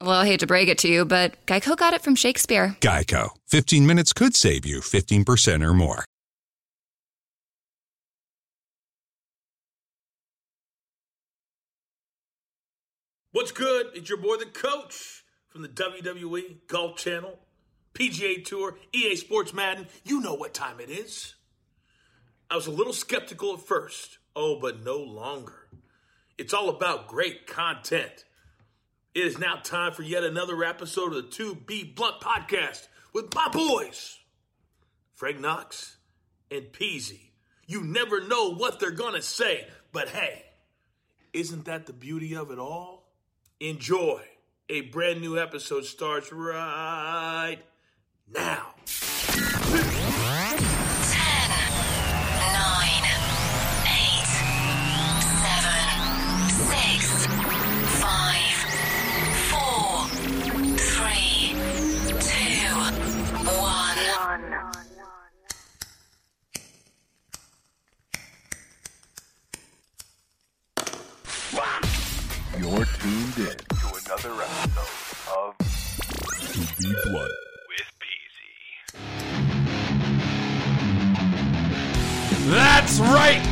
Well, I hate to break it to you, but Geico got it from Shakespeare. Geico. 15 minutes could save you 15% or more. What's good? It's your boy, the coach from the WWE Golf Channel, PGA Tour, EA Sports Madden. You know what time it is. I was a little skeptical at first. Oh, but no longer. It's all about great content. It is now time for yet another episode of the 2B Blunt Podcast with my boys, Frank Knox and Peasy. You never know what they're going to say, but hey, isn't that the beauty of it all? Enjoy. A brand new episode starts right now. To Be Blunt with Peasy. That's right.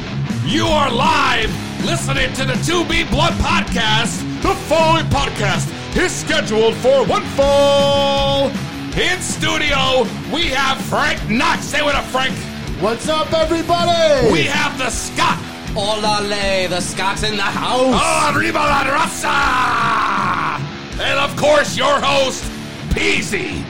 You are live listening to the 2B Blunt Podcast. The following podcast is scheduled for one fall. In studio, we have Frank Knox. Say what up, Frank. What's up, everybody? We have the Scott. Olale, the Scots in the house. Oh, arriba la raza. And of course, your host, Peasy.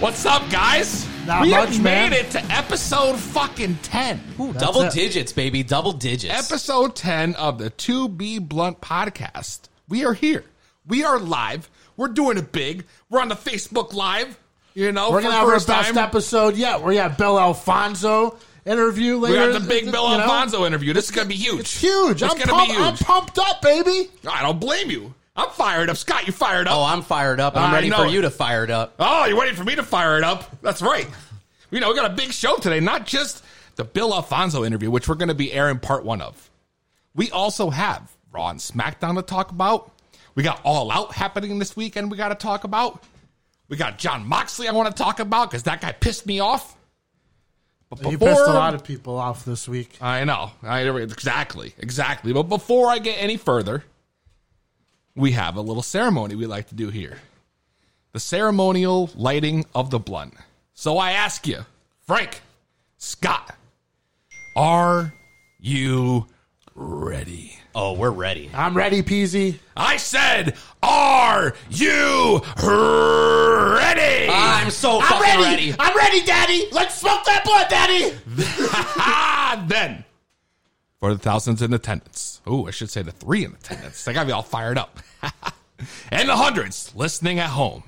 What's up, guys? Not we much, have man. made it to episode fucking 10. Ooh, Double it. digits, baby, double digits. episode 10 of the 2B Blunt podcast. We are here. We are live. We're doing it big. We're on the Facebook Live. You know, We're for gonna have our best time. episode yet. We got Bill Alfonso interview We later. got the big Bill you know? Alfonso interview. This is gonna be huge. It's huge. It's I'm, gonna pump- be huge. I'm pumped up, baby. I don't blame you. I'm fired up. Scott, you fired up? oh, I'm fired up. I'm I ready know for you to fire it up. Oh, you're waiting for me to fire it up. That's right. You know, we got a big show today, not just the Bill Alfonso interview, which we're going to be airing part one of. We also have Raw and SmackDown to talk about. We got All Out happening this weekend we got to talk about. We got Jon Moxley I want to talk about because that guy pissed me off. But You pissed a lot of people off this week. I know. I exactly, exactly. But before I get any further, we have a little ceremony we like to do here. The ceremonial lighting of the blunt. So I ask you, Frank, Scott, are you ready? Oh, we're ready. I'm ready, Peasy. I said, are you ready? I'm so I'm ready. ready. I'm ready, Daddy. Let's smoke that blood, Daddy. then, for the thousands in attendance. Oh, I should say the three in attendance. They got me all fired up. and the hundreds listening at home.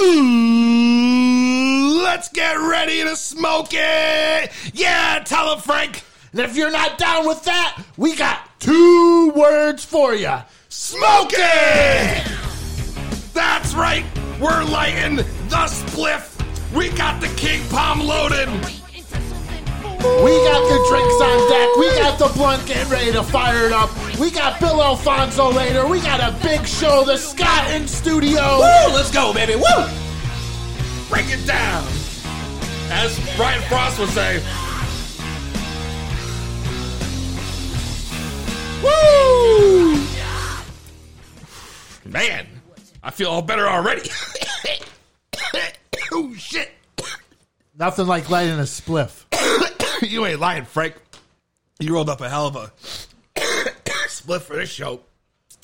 Ooh, let's get ready to smoke it. Yeah, tell them, Frank. And if you're not down with that, we got two words for you. Smoke it! That's right. We're lighting the spliff. We got the King Palm loaded. We got the drinks on deck. We got the blunt getting ready to fire it up. We got Bill Alfonso later. We got a big show. The Scott in studio. Woo, let's go, baby. Woo! break it down. As Brian Frost would say. Woo! Man, I feel all better already. oh shit. Nothing like lighting a spliff. you ain't lying, Frank. You rolled up a hell of a split for this show.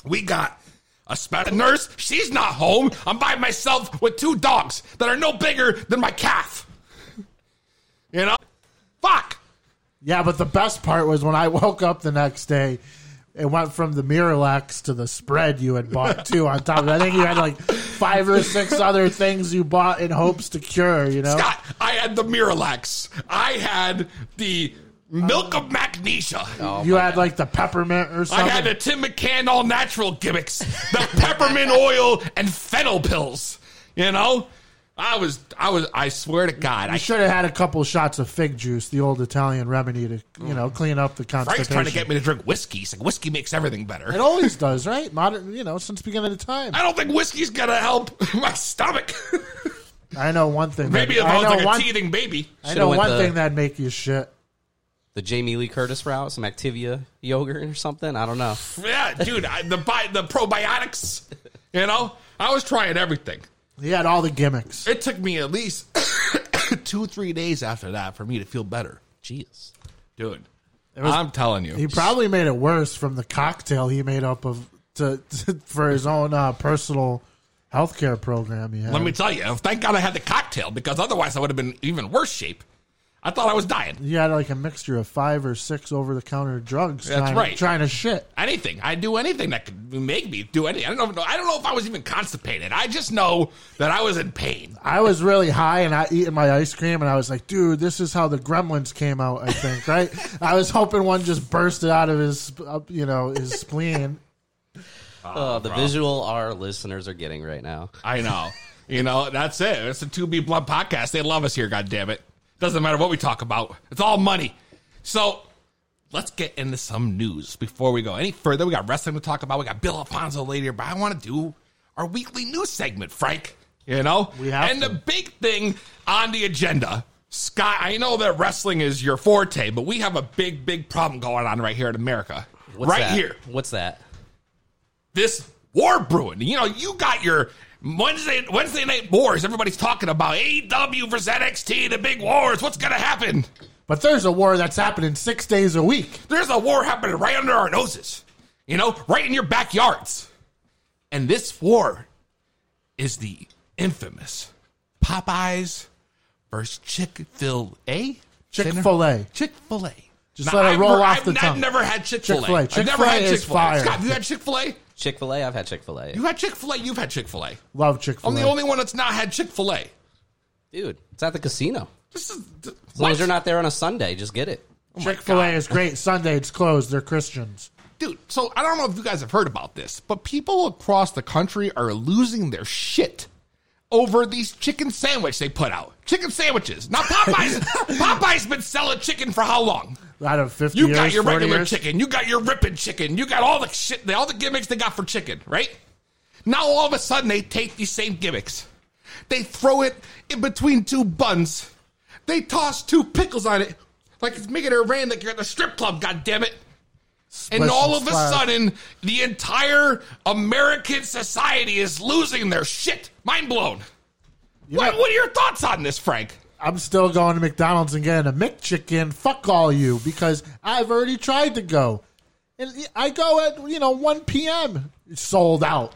We got a special nurse. She's not home. I'm by myself with two dogs that are no bigger than my calf. You know? Fuck. Yeah, but the best part was when I woke up the next day. It went from the Miralax to the spread you had bought too. On top of it, I think you had like five or six other things you bought in hopes to cure. You know, Scott, I had the Miralax. I had the milk of magnesia. Oh, you had like the peppermint or something. I had the Tim McCann all natural gimmicks, the peppermint oil and fennel pills. You know, I was, I was, I swear to God, I I should have had a couple shots of fig juice, the old Italian remedy to you know mm. clean up the constipation. Frank's trying to get me to drink whiskey. He's like, whiskey makes everything better. It always does, right? Modern, you know, since the beginning of time. I don't think whiskey's gonna help my stomach. I know one thing. Maybe that, if I was know like a teething baby. I Should've know went one the- thing that'd make you shit. The Jamie Lee Curtis route, some Activia yogurt or something. I don't know. Yeah, dude, I, the bi- the probiotics. You know, I was trying everything. He had all the gimmicks. It took me at least two, three days after that for me to feel better, Jeez. dude. was- I'm telling you, He probably made it worse from the cocktail he made up of to, to for his own uh, personal healthcare program. He. Let me tell you, thank God I had the cocktail because otherwise I would have been in even worse shape. I thought I was dying. You had like a mixture of five or six over the counter drugs. That's trying, right. Trying to shit. Anything, I'd do anything that could make me do anything. I don't know. I don't know if I was even constipated. I just know that I was in pain. I was really high and I eating my ice cream and I was like, dude, this is how the gremlins came out, I think, right? I was hoping one just bursted out of his, uh, you know, his spleen. Uh, the visual our listeners are getting right now. I know. You know, that's it. It's a 2B Blunt podcast. They love us here, God damn it. Doesn't matter what we talk about. It's all money. So let's get into some news before we go any further. We got wrestling to talk about. We got Bill Alfonso later, but I want to do our weekly news segment, Frank. You know? We have and to. the big thing on the agenda, Scott, I know that wrestling is your forte, but we have a big, big problem going on right here in America. What's right that? here What's that? this war brewing. You know, you got your Wednesday Wednesday night wars. Everybody's talking about AEW versus NXT, the big wars. What's going to happen? But there's a war that's happening six days a week. There's a war happening right under our noses. You know, right in your backyards. And this war is the infamous Popeyes versus Chick Fil A. Chick-fil-A. Chick Fil A. Just let it roll off the I've, tongue. I've never had Chick Fil Chick-fil-A. A. I've never had Chick Fil A. fire. Scott, have you had Chick Fil A? Chick fil A? I've had Chick fil A. You had Chick Fil A. You've had Chick Fil A. Love Chick Fil A. I'm the only one that's not had Chick Fil A. Dude, it's at the casino. This is As long as you're not there on a Sunday, just get it. Oh Chick fil A is great. Sunday it's closed. They're Christians. dude. So I don't know if you guys have heard about this, but people across the country are losing their shit over these chicken sandwich they put out. Chicken sandwiches. Now Popeyes, Popeyes been selling chicken for how long? Out of 50 You years, got your 40 regular years. chicken. You got your ripping chicken. You got all the shit, all the gimmicks they got for chicken, right? Now all of a sudden they take these same gimmicks. They throw it in between two buns. They toss two pickles on it. Like it's making it rain like you're at the strip club, God damn it! And all of a splash. sudden, the entire American society is losing their shit. Mind blown. What, what are your thoughts on this, Frank? I'm still going to McDonald's and getting a McChicken. Fuck all you because I've already tried to go. And I go at, you know, 1 p.m. It's sold out.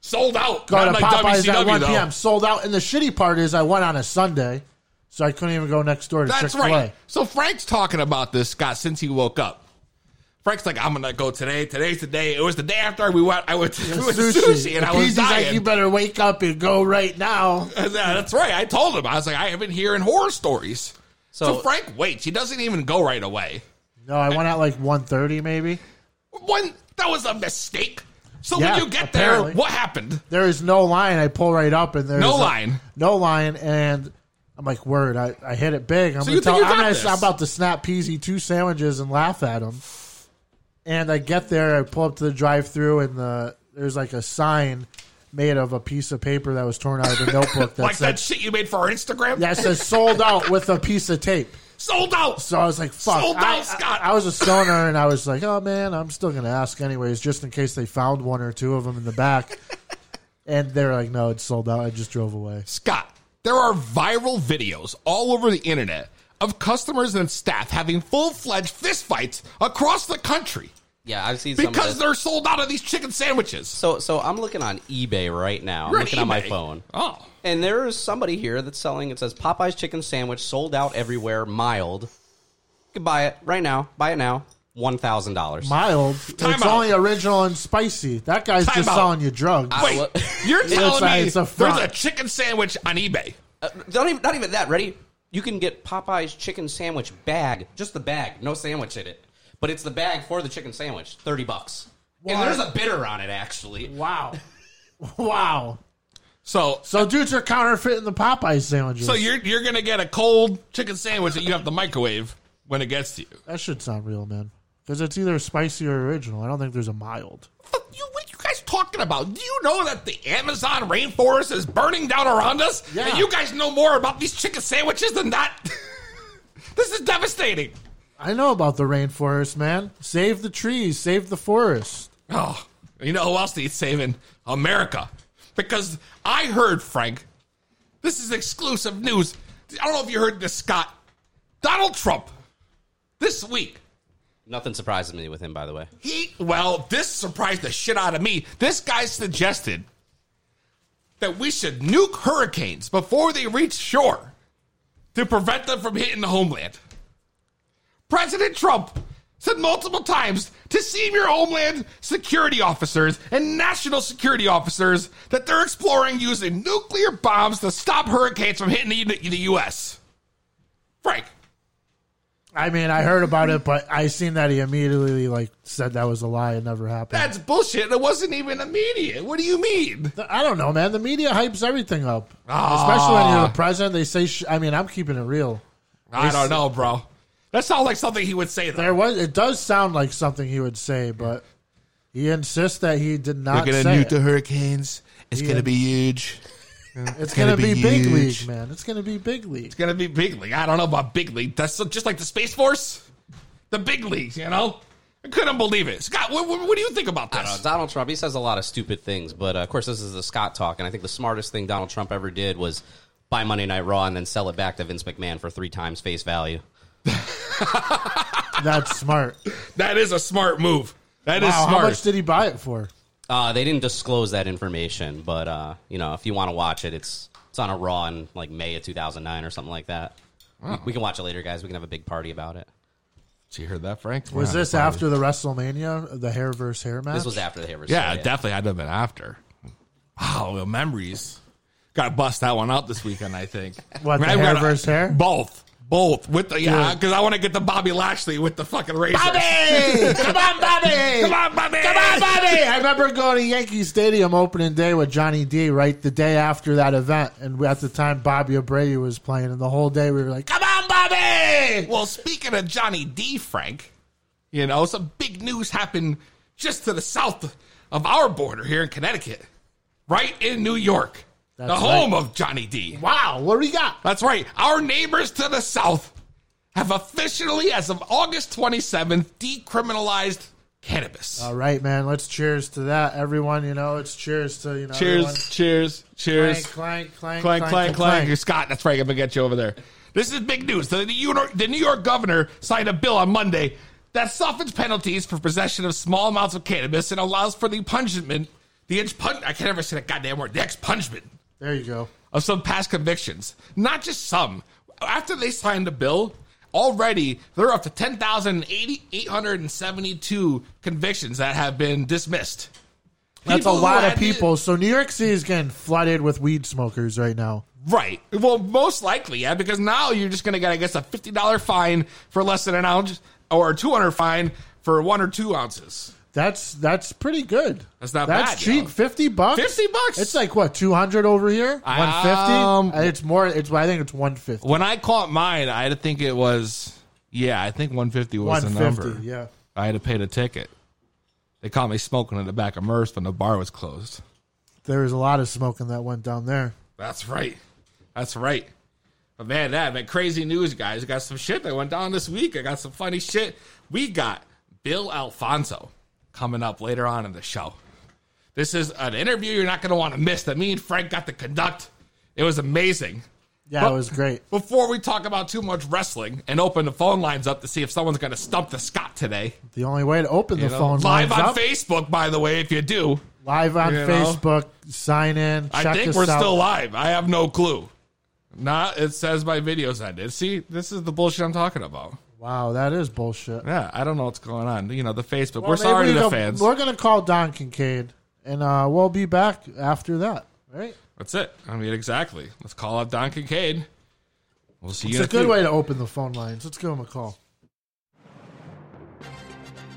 Sold out. Go Not to like Popeyes at WCW, 1 though. p.m. Sold out. And the shitty part is I went on a Sunday, so I couldn't even go next door to That's Chick-fil-A. right. So Frank's talking about this, Scott, since he woke up. Frank's like, I'm gonna go today. Today's the day. It was the day after we went. I went to we went to sushi, and I was He's like, you better wake up and go right now. And, uh, that's right. I told him. I was like, I have been hearing horror stories. So, So- Frank waits. He doesn't even go right away. No, I went at like 1.30 maybe. One that was a mistake. So Yeah, when you get apparently. there, what happened? There is no line. I pull right up and there's No a- line. no line, and I'm like, word, I, I hit it big. I'm, So gonna you tell, think you I'm, gonna, this? I'm about to snap Peasy two sandwiches and laugh at them. And I get there, I pull up to the drive-through, and the there's like a sign made of a piece of paper that was torn out of the notebook that like said, that shit you made for our Instagram? "That says sold out" with a piece of tape. Sold out. So I was like, "Fuck!" Sold out, I, I- Scott. I was a stoner, and I was like, "Oh man, I'm still gonna ask anyways, just in case they found one or two of them in the back." and they're like, "No, it's sold out." I just drove away. Scott, there are viral videos all over the internet of customers and staff having full-fledged fistfights across the country Yeah, I've seen some of because this. they're sold out of these chicken sandwiches. So, so I'm looking on eBay right now. I'm You're on looking on my phone. Oh. And there is somebody here that's selling. It says Popeye's chicken sandwich sold out everywhere. Mild. You can buy it right now. Buy it now. One thousand dollars. Mild. Time it's out. only original and spicy. That guy's Time just out. selling you drugs. I- Wait, you're telling like- me it's a there's a chicken sandwich on eBay? Uh, don't even, not even that. Ready? You can get Popeye's chicken sandwich bag, just the bag, no sandwich in it. But it's the bag for the chicken sandwich, 30 bucks. And there's a bitter on it, actually. Wow. Wow. So So dudes are counterfeiting the Popeye sandwiches. so you're you're gonna get a cold chicken sandwich that you have to microwave when it gets to you. that should sound real, man. Because it's either spicy or original. I don't think there's a mild. What you what you guys talking about? Do you know that the Amazon rainforest is burning down around us? Yeah. And you guys know more about these chicken sandwiches than that? this is devastating. I know about the rainforest, man. Save the trees, save the forest. Oh, you know who else needs saving? America. Because I heard, Frank, this is exclusive news. I don't know if you heard this, Scott. Donald Trump, this week, Nothing surprises me with him, by the way. he, well, this surprised the shit out of me. This guy suggested that we should nuke hurricanes before they reach shore to prevent them from hitting the homeland. President Trump said multiple times to senior homeland security officers and national security officers that they're exploring using nuclear bombs to stop hurricanes from hitting the, the U.S. Frank, I mean, I heard about it, but I seen that he immediately like said that was a lie. It never happened. that's bullshit. It wasn't even immediate. What do you mean? I don't know, man. The media hypes everything up, Ah. especially when you're the president. They say, sh- I mean, I'm keeping it real. I don't know, bro. That sounds like something he would say. Though. There was, it does sound like something he would say, but he insists that he did not We're gonna say nuke it. the hurricanes. It's Yeah. gonna be huge. It's gonna gonna, be, be big league, man. It's gonna be big league. It's gonna be big league. I don't know about big league. That's just like the space force, the big leagues. You know, I couldn't believe it. Scott, what, what, what do you think about I don't know. Donald Trump, he says a lot of stupid things, but uh, of course, this is the Scott talk, and I think the smartest thing Donald Trump ever did was buy Monday Night Raw and then sell it back to Vince McMahon for three times face value. That's smart. That is a smart move. That is wow, smart. how much did he buy it for? Uh, they didn't disclose that information, but uh, you know, if you want to watch it, it's it's on a Raw in like May of 2009 or something like that. We, we can watch it later, guys. We can have a big party about it. Did you hear that, Frank? Was Yeah, this probably. after the WrestleMania, the hair versus hair match? This was after the Hair versus. Yeah, it definitely had to have been after. Wow, the memories. Got to bust that one out this weekend, I think. What, the I've hair gotta- versus hair? Both. Both. With the, yeah, because I want to get the Bobby Lashley with the fucking razor. Bobby! Come on, Bobby! Come on, Bobby! Come on, Bobby! I remember going to Yankee Stadium opening day with Johnny D right the day after that event. And we at the time, Bobby Abreu was playing. And the whole day we were like, come on, Bobby! Well, speaking of Johnny D, Frank, you know, some big news happened just to the south of our border here in Connecticut, right in New York, the That's home right. of Johnny D. Wow, what do we got? That's right. Our neighbors to the south have officially, as of August 27th, decriminalized cannabis. All right, man. Let's cheers to that, everyone. You know, it's cheers to, you know, cheers, everyone. cheers, cheers. Clank, clank, clank, clank, clank, clank. You're Scott. That's right. I'm gonna get you over there. This is big news. The New York, the New York governor signed a bill on Monday that softens penalties for possession of small amounts of cannabis and allows for the punishment, the expun- I can't ever say that goddamn word, the expungement There you go. of some past convictions. Not just some. After they signed the bill, already there are up to 10,872 convictions that have been dismissed. That's People a lot of people. So New York City is getting flooded with weed smokers right now. Right. Well, most likely, yeah, because now you're just going to get, I guess, a $50 fine for less than an ounce or a 200 fine for one or two ounces. That's that's pretty good. That's not bad. That's bad, cheap. yo. Fifty bucks. 50 bucks? It's like what two hundred over here. One fifty. Um, it's more. It's I think it's one fifty. When I caught mine, I had to think it was, yeah, I think 150 was One the number. fifty. Yeah. I had to pay the ticket. They caught me smoking in the back of Merce when the bar was closed. There was a lot of smoking that went down there. That's right. That's right. But man, that man, crazy news, guys. I got some shit that went down this week. I got some funny shit. We got Bill Alfonso coming up later on in the show. This is an interview you're not going to want to miss that me and Frank got to conduct. It was amazing. Yeah, But- it was great. Before we talk about too much wrestling and open the phone lines up to see if someone's going to stump the Scott today, The only way to open the you know? phone live on up, Facebook, by the way, if you do. live on you know? Facebook. Sign in. Check I think us we're out. still live. I have no clue. Not it says my videos ended. See, this is the bullshit I'm talking about. Wow, that is bullshit. Yeah, I don't know what's going on. You know, the Facebook. Well, we're maybe sorry to the fans. We're gonna call Don Kincaid, and uh, we'll be back after that. Right? That's it. I mean, exactly. Let's call out Don Kincaid. We'll see It's you. It's a good way to open the phone lines. Let's give him a call.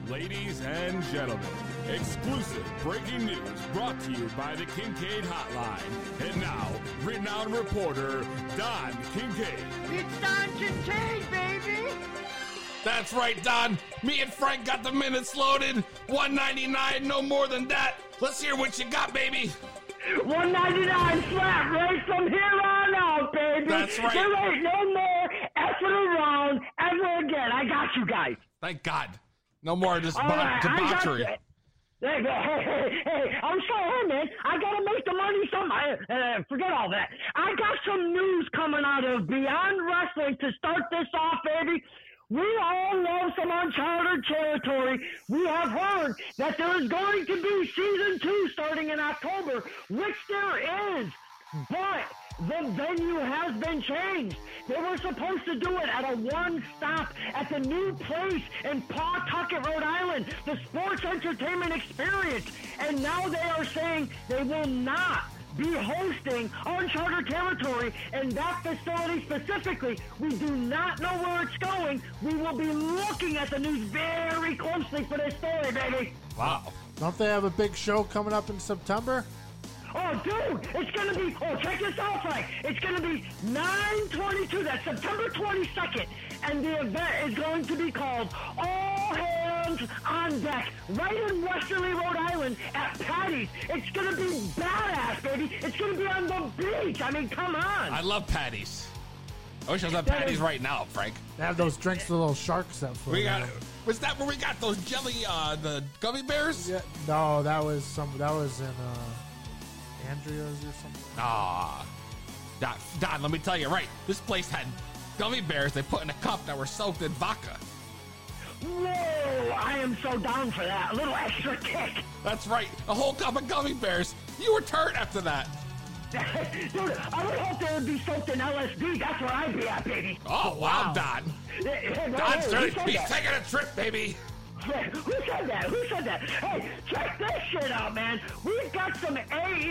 Ladies and gentlemen, exclusive breaking news brought to you by the Kincaid Hotline. And now, renowned reporter Don Kincaid. It's Don Kincaid, baby! That's right, Don. Me and Frank got the minutes loaded. 199, no more than that. Let's hear what you got, baby. 199 flat right from here on out, baby! That's right. There ain't no more effing around ever again. I got you guys. Thank God. No more of this All bo- right, debauchery. Hey, hey, hey, hey, I'm sorry, man. I gotta make the money somehow. Uh, forget all that. I got some news coming out of Beyond Wrestling to start this off, baby. We all love some uncharted territory. We have heard that there is going to be season two starting in October, which there is. But the venue has been changed. They were supposed to do it at a one stop at the new place in Pawtucket, Rhode Island, the Sports Entertainment Experience. And now they are saying they will not be hosting uncharted territory and that facility specifically. We do not know where it's going. We will be looking at the news very closely for this story, baby. Wow. Don't they have a big show coming up in September? Oh, dude, it's gonna be. Oh, check this out, Frank. It's gonna be 9:22. That's September 22nd, and the event is going to be called All Hands on Deck, right in Westerly, Rhode Island, at Patty's. It's gonna be badass, baby. It's gonna be on the beach. I mean, come on. I love patties. I wish I was at That patties is- right now, Frank. They have those drinks, the little sharks that float. We got. around. Was that where we got those jelly, uh, the gummy bears? Yeah, no, that was some. That was in uh, Andrea's or something. Ah, Don, Don, let me tell you, right? This place had gummy bears they put in a cup that were soaked in vodka. Whoa! I am so down for that. A little extra kick. That's right, a whole cup of gummy bears. You were turned after that. Dude, I would hope they would be soaked in LSD. That's where I'd be at, baby. Oh wow, Don. Yeah, yeah, no, Don, hey, sir, who he's that? taking a trip, baby. Who said that? Who said that? Hey, check this shit out, man. We've got some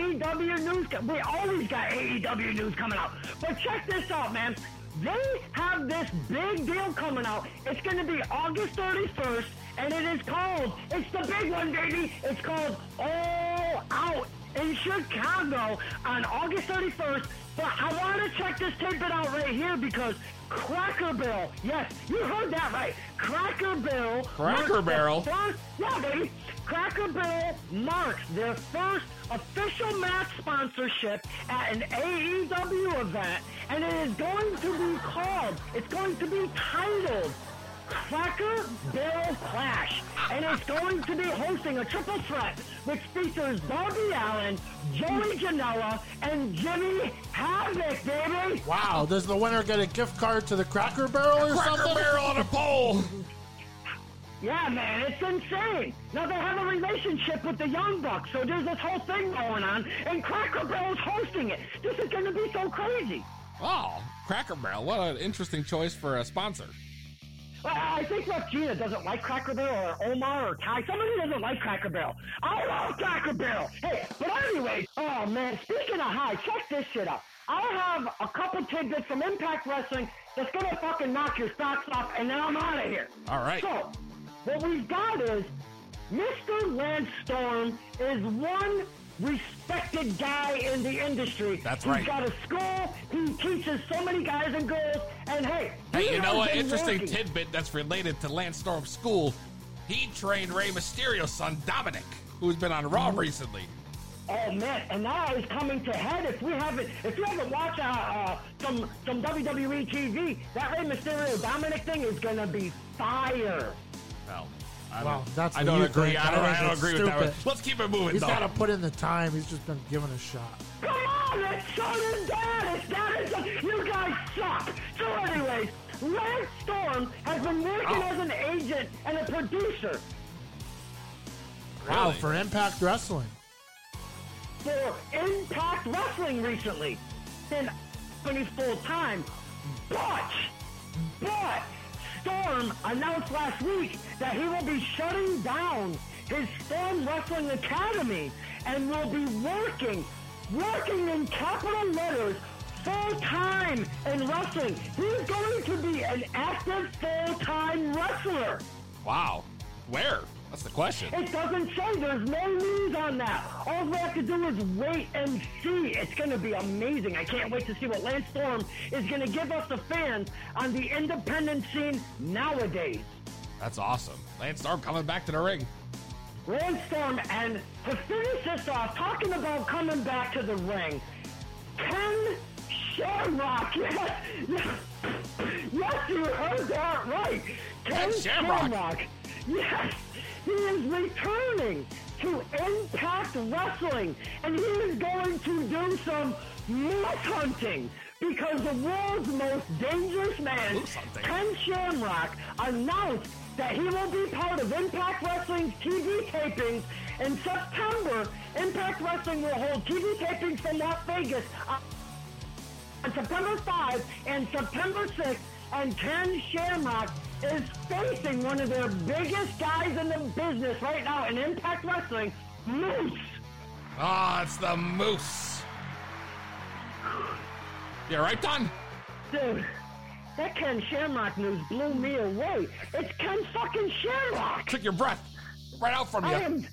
AEW news. We always got AEW news coming out. But check this out, man. They have this big deal coming out. It's going to be August 31st, and it is called, it's the big one, baby. It's called All Out in Chicago on August 31st. But I want to check this tidbit out right here because Cracker Barrel, yes, you heard that right. Cracker Barrel. Cracker Barrel? First, yeah, baby. Cracker Barrel marks their first official match sponsorship at an AEW event, and it is going to be called, it's going to be titled Cracker Barrel Clash, and it's going to be hosting a triple threat which features Darby Allin, Joey Janela, and Jimmy Havoc, baby. Wow, does the winner get a gift card to the Cracker Barrel or Cracker something? barrel on a pole. Yeah, man, it's insane. Now they have a relationship with the Young Bucks, so there's this whole thing going on, and Cracker Barrel's hosting it. This is going to be so crazy. Oh, Cracker Barrel. What an interesting choice for a sponsor. Well, I think that Gina doesn't like Cracker Barrel, or Omar, or Ty. Somebody doesn't like Cracker Barrel. I love Cracker Barrel. Hey, but anyway, oh man, speaking of high, check this shit out. I have a couple tidbits from Impact Wrestling that's gonna fucking knock your socks off, and then I'm out of here. All right. So, what we've got is Mr. Lance Storm is one respected guy in the industry. That's He's right. got a school. He teaches so many guys and girls. And hey, Hey, he you know what? Interesting tidbit that's related to Lance Storm's school. He trained Rey Mysterio's son, Dominik, who's been on Raw recently. Oh man, and now it's coming to head. If we haven't, if you haven't watched uh, uh, some some WWE TV, that Rey Mysterio Dominic thing is gonna be fire. Well, I Well, don't, that's I what don't you agree. think. I don't, I I think don't it's agree with that. stupid. one. Let's keep it moving, He's though. got to put in the time. He's just been given a shot. Come on, it's son and dad. It's dad and. You guys suck. So, anyways, Lance Storm has been working Oh. as an agent and a producer Wow, Really? for Impact Wrestling. for Impact Wrestling recently. And company full time. But, but, Storm announced last week that he will be shutting down his Storm Wrestling Academy and will be working, working in capital letters full time in wrestling. He's going to be an active full time wrestler. Wow. Where? That's the question. It doesn't say. There's no news on that. All we have to do is wait and see. It's going to be amazing. I can't wait to see what Lance Storm is going to give us the fans on the independent scene nowadays. That's awesome. Lance Storm coming back to the ring. Lance Storm, and to finish this off, talking about coming back to the ring, Ken Shamrock. Yes, yes, yes you heard that right. Ken, Shamrock. Yes, he is returning to Impact Wrestling, and he is going to do some moose hunting. Because the world's most dangerous man, Ken Shamrock, announced that he will be part of Impact Wrestling's TV tapings in September. Impact Wrestling will hold TV tapings from Las Vegas on on September 5 and September 6, and Ken Shamrock is facing one of their biggest guys in the business right now in Impact Wrestling, Moose. Ah, it's the Moose. You all right, Don? Dude, that Ken Shamrock news blew me away. It's Ken fucking Shamrock. Took your breath right out from you. I am,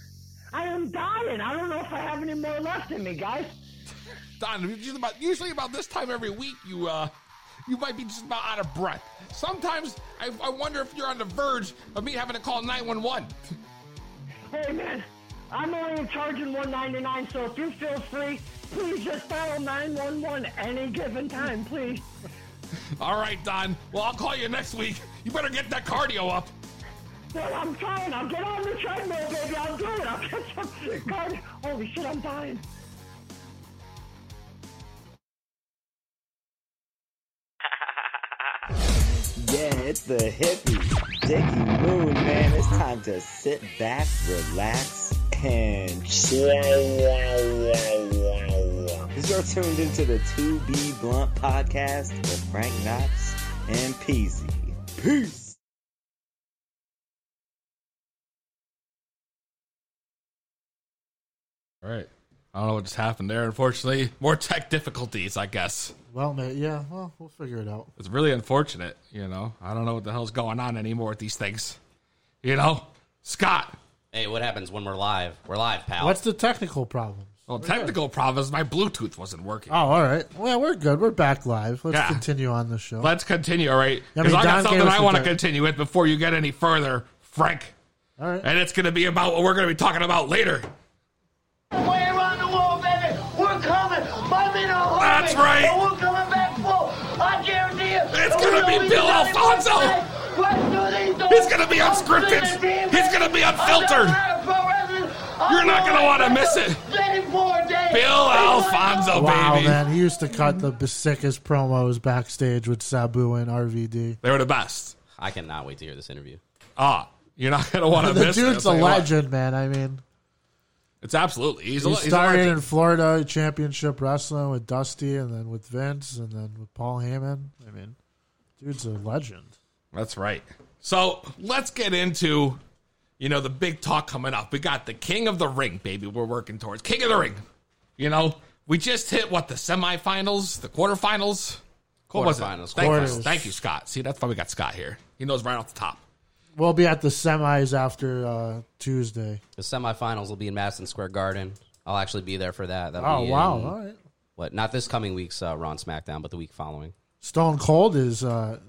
I am dying. I don't know if I have any more left in me, guys. Don, usually about, usually about this time every week, you uh, you might be just about out of breath. Sometimes I, I wonder if you're on the verge of me having to call 911. Hey man, I'm only charging 199, so if you feel free, please just dial 911 any given time, please. All right, Don. Well, I'll call you next week. You better get that cardio up. Well, I'm trying. I'll get on the treadmill, baby. I'll do it. I'll get some guard. Holy shit, I'm dying. Yeah, it's the hippie, Dickie Moon, man. It's time to sit back, relax, and chill. You're tuned into the 2B Blunt podcast with Frank Knox and Peasy. Peace. All right. I don't know what just happened there. Unfortunately, more tech difficulties, I guess. Well, ma- yeah, well, we'll figure it out. It's really unfortunate, you know. I don't know what the hell's going on anymore with these things. You know, Scott. Hey, what happens when we're live? We're live, pal. What's the technical problem? Well, technical problem is my Bluetooth wasn't working. Oh, all right. Well, we're good. We're back live. Let's Yeah. continue on the show. Let's continue, all right? I Because mean, I, got Don something us I the want to tech. continue with before you get any further, Frank. all right. And it's going to be about what we're going to be talking about later. Way That's right. And we're coming back full. I guarantee you. It's gonna be Bill even have any more Alfonso. time. Let's do these doors. He's gonna be unscripted. spinning He's gonna be unfiltered. I'm pro wrestling. I'm You're not gonna wanna miss it. 24. Bill Alfonso, Wow, baby. man. He used to cut the sickest promos backstage with Sabu and RVD. They were the best. I cannot wait to hear this interview. Ah, you're not going to want to The miss it. dude's a tell what. legend, man. I mean, It's absolutely. He's, he a, he's started legend. in Florida Championship Wrestling with Dusty and then with Vince and then with Paul Heyman. I mean, dude's a legend. That's right. So let's get into, you know, the big talk coming up. We got the King of the Ring, baby. We're working towards King of the Ring. You know, we just hit what the semifinals, the quarterfinals. What was it? Quarterfinals. Thank you, thank you, Scott. See, that's why we got Scott here. He knows right off the top. We'll be at the semis after uh, Tuesday. The semifinals will be in Madison Square Garden. I'll actually be there for that. That'll Oh, be wow. in- All right. What? Not this coming week's uh, Raw and SmackDown, but the week following. Stone Cold is uh,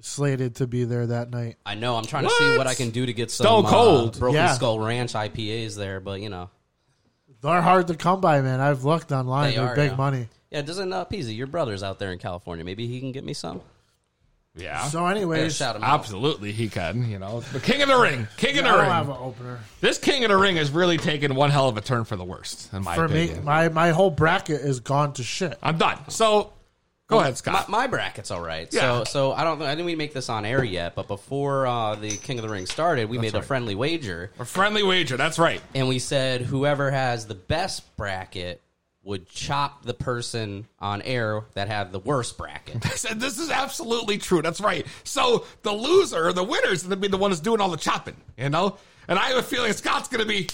slated to be there that night. I know. I'm trying to see what I can do to get some Stone uh, Cold. Broken Yeah. Skull Ranch IPAs there, but you know They're hard to come by, man. I've looked online. they They are are big yeah. money. Yeah, doesn't uh, Peasy, your brother's out there in California. Maybe he can get me some. Yeah. So, Yeah, anyways, shout him out. Absolutely, he can. You know, the King of the Ring, King I of the don't Ring. have an opener. This King of the Ring has really taken one hell of a turn for the worst, in my For me, opinion. my, my whole bracket is gone to shit. I'm done. So, go ahead, Scott. my bracket's all right. Yeah. So, so I don't. I didn't we make this on air yet, but before uh, the King of the Ring started, we made a friendly wager, a friendly wager. That's right. and we said whoever has the best bracket would chop the person on air that had the worst bracket. I said this is absolutely true. That's right. So the loser, the winner, is going to be the one that's doing all the chopping. You know, and I have a feeling Scott's going to be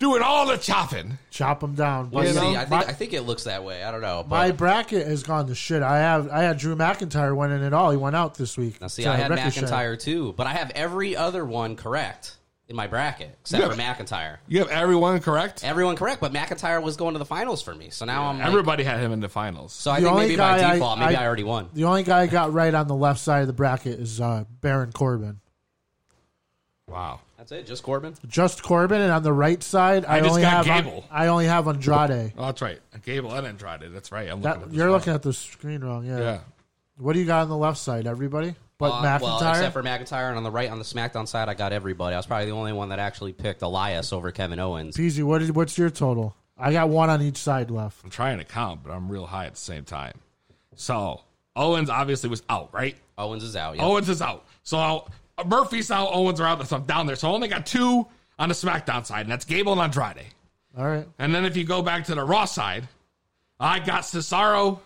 doing all the chopping. Chop them down. Well, You see, know, I think my, I think it looks that way. I don't know. But my bracket has gone to shit. I have I had Drew McIntyre winning it all. He went out this week. now, see, I had McIntyre too, but I have every other one correct in my bracket except Yeah. for McIntyre. You have everyone correct. Everyone correct, but McIntyre was going to the finals for me. So now I'm like, Everybody had him in the finals. So I The think maybe by guy I- default, maybe I, I- already won. The only guy I got right on the left side of the bracket is uh, Baron Corbin. Wow. That's it. Just Corbin. Just Corbin, and on the right side, I, I just only got have Gable. I only have Andrade. Oh, that's right. Gable and Andrade. That's right. I'm That- looking at you're wrong. looking at the screen wrong. Yeah. Yeah. What do you got on the left side? Everybody, but Uh, McIntyre. Well, except for McIntyre, and on the right, on the SmackDown side, I got everybody. I was probably the only one that actually picked Elias over Kevin Owens. Peasy, what is what's your total? I got one on each side left. I'm trying to count, but I'm real high at the same time. So Owens obviously was out, right? Owens is out. Yep. Owens is out. So uh, Murphy's out. Owens are out. So I'm down there. So I only got two on the SmackDown side, and that's Gable and Andrade. All right. And then if you go back to the Raw side, I got Cesaro.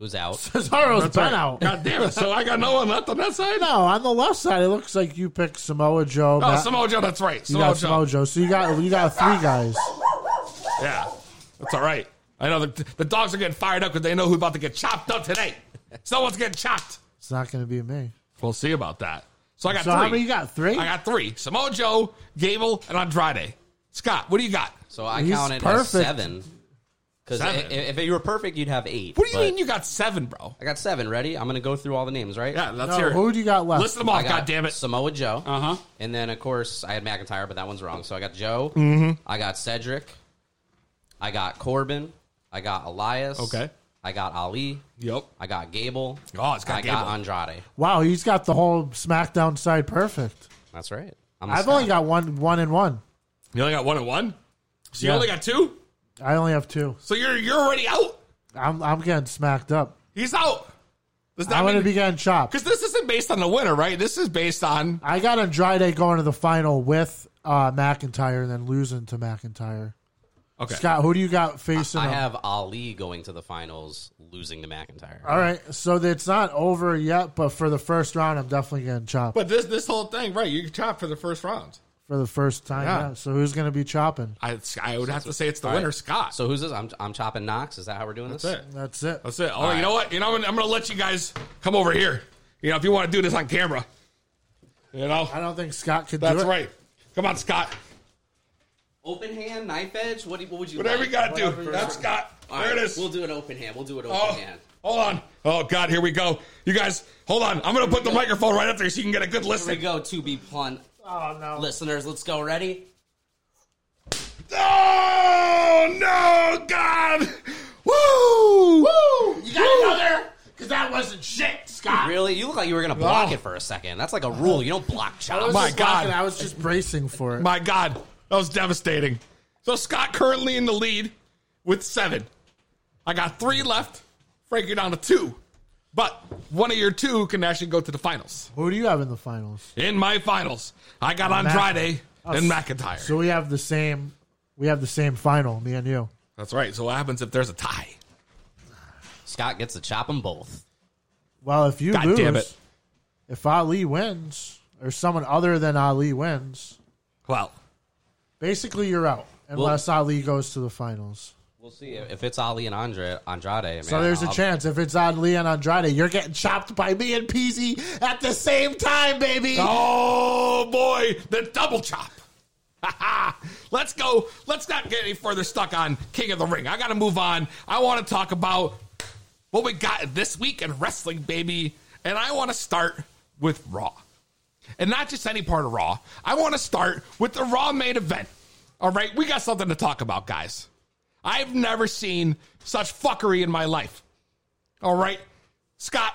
Who's out? Cesaro's That's been right. out. God damn it. So I got no one left on that side? No, on the left side, it looks like you picked Samoa Joe. Oh, Matt- Samoa Joe. That's right. You Samoa got Joe. Samoa Joe. So you got you got three guys. Yeah, that's all right. I know the, the dogs are getting fired up because they know who's about to get chopped up today. Someone's getting chopped. It's not going to be me. We'll see about that. So I got So three. how many you got? Three. I got three. Samoa Joe, Gable, and Andrade. Scott, what do you got? So I He's counted as perfect. seven. Because Seven. if, if you were perfect, you'd have eight. What do you but mean you got seven, bro? I got seven. Ready? I'm going to go through all the names, right? Yeah, let's No, hear it. who do you got left? List them off, I got God damn it. Samoa Joe. Uh huh. And then, of course, I had McIntyre, but that one's wrong. So I got Joe. Mm-hmm. I got Cedric. I got Corbin. I got Elias. Okay. I got Ali. Yep. I got Gable. Oh, it's got I got Gable. Andrade. Wow, he's got the whole SmackDown side perfect. That's right. I'm a I've Scott. only got one, one and one. You only got one and one? So you Yeah. only got two? I only have two. So you're you're already out? I'm I'm getting smacked up. He's out. Does that I'm going to be getting chopped. because this isn't based on the winner, right? This is based on I got Andrade going to the final with uh, McIntyre and then losing to McIntyre. okay. Scott, who do you got facing I him? have Ali going to the finals, losing to McIntyre. All right, so it's not over yet, but for the first round, I'm definitely getting chopped But this this whole thing, right? You chopped for the first round. For the first time. Yeah. Yeah. So who's going to be chopping? I I would have to say it's the All right. winner, Scott. So who's this? I'm, I'm chopping Knox. Is that how we're doing That's this? it. That's it. That's it. Oh, All you know what? You know, I'm, I'm going to let you guys come over here. You know, if you want to do this on camera. You know, I don't think Scott could that's do it. right. Come on, Scott. Open hand, knife edge. What, do you, what would you Whatever like? you got to Whatever do. you That's. Scott. All there right, it is. We'll do an open hand. We'll do an open Oh, hand. hold on. Oh God, here we go. You guys, hold on. I'm gonna put the microphone right up there so you can get a good listen. Here we listen. go. To be blunt, Oh no! listeners, let's go. Ready? Oh no, God! Woo! Woo! You got another? Because that wasn't shit, Scott. Really? You look like you were gonna block Oh. it for a second. That's like a rule. You don't block I was chops. My just God. blocking, I was just bracing for it. My God, that was devastating. So Scott currently in the lead with seven. I got three left. Frank, you're down to two. But one of your two can actually go to the finals. Who do you have in the finals? In my finals, I got on Andrade Oh, and McIntyre. So we have the same. We have the same final, me and you. That's right. So what happens if there's a tie? Scott gets to chop them both. Well, if you God lose, damn it. if Ali wins or someone other than Ali wins, Well, basically you're out unless Ali goes to the finals. We'll see if it's Ali and Andre Andrade. I mean, So there's a I'll- chance if it's Ali and Andrade, you're getting chopped by me and Peasy at the same time, baby. Oh boy, the double chop. Let's go. Let's not get any further stuck on King of the Ring. I got to move on. I want to talk about what we got this week in wrestling, baby. And I want to start with Raw. And not just any part of Raw. I want to start with the Raw main event. All right, we got something to talk about, guys. I've never seen such fuckery in my life. All right, Scott,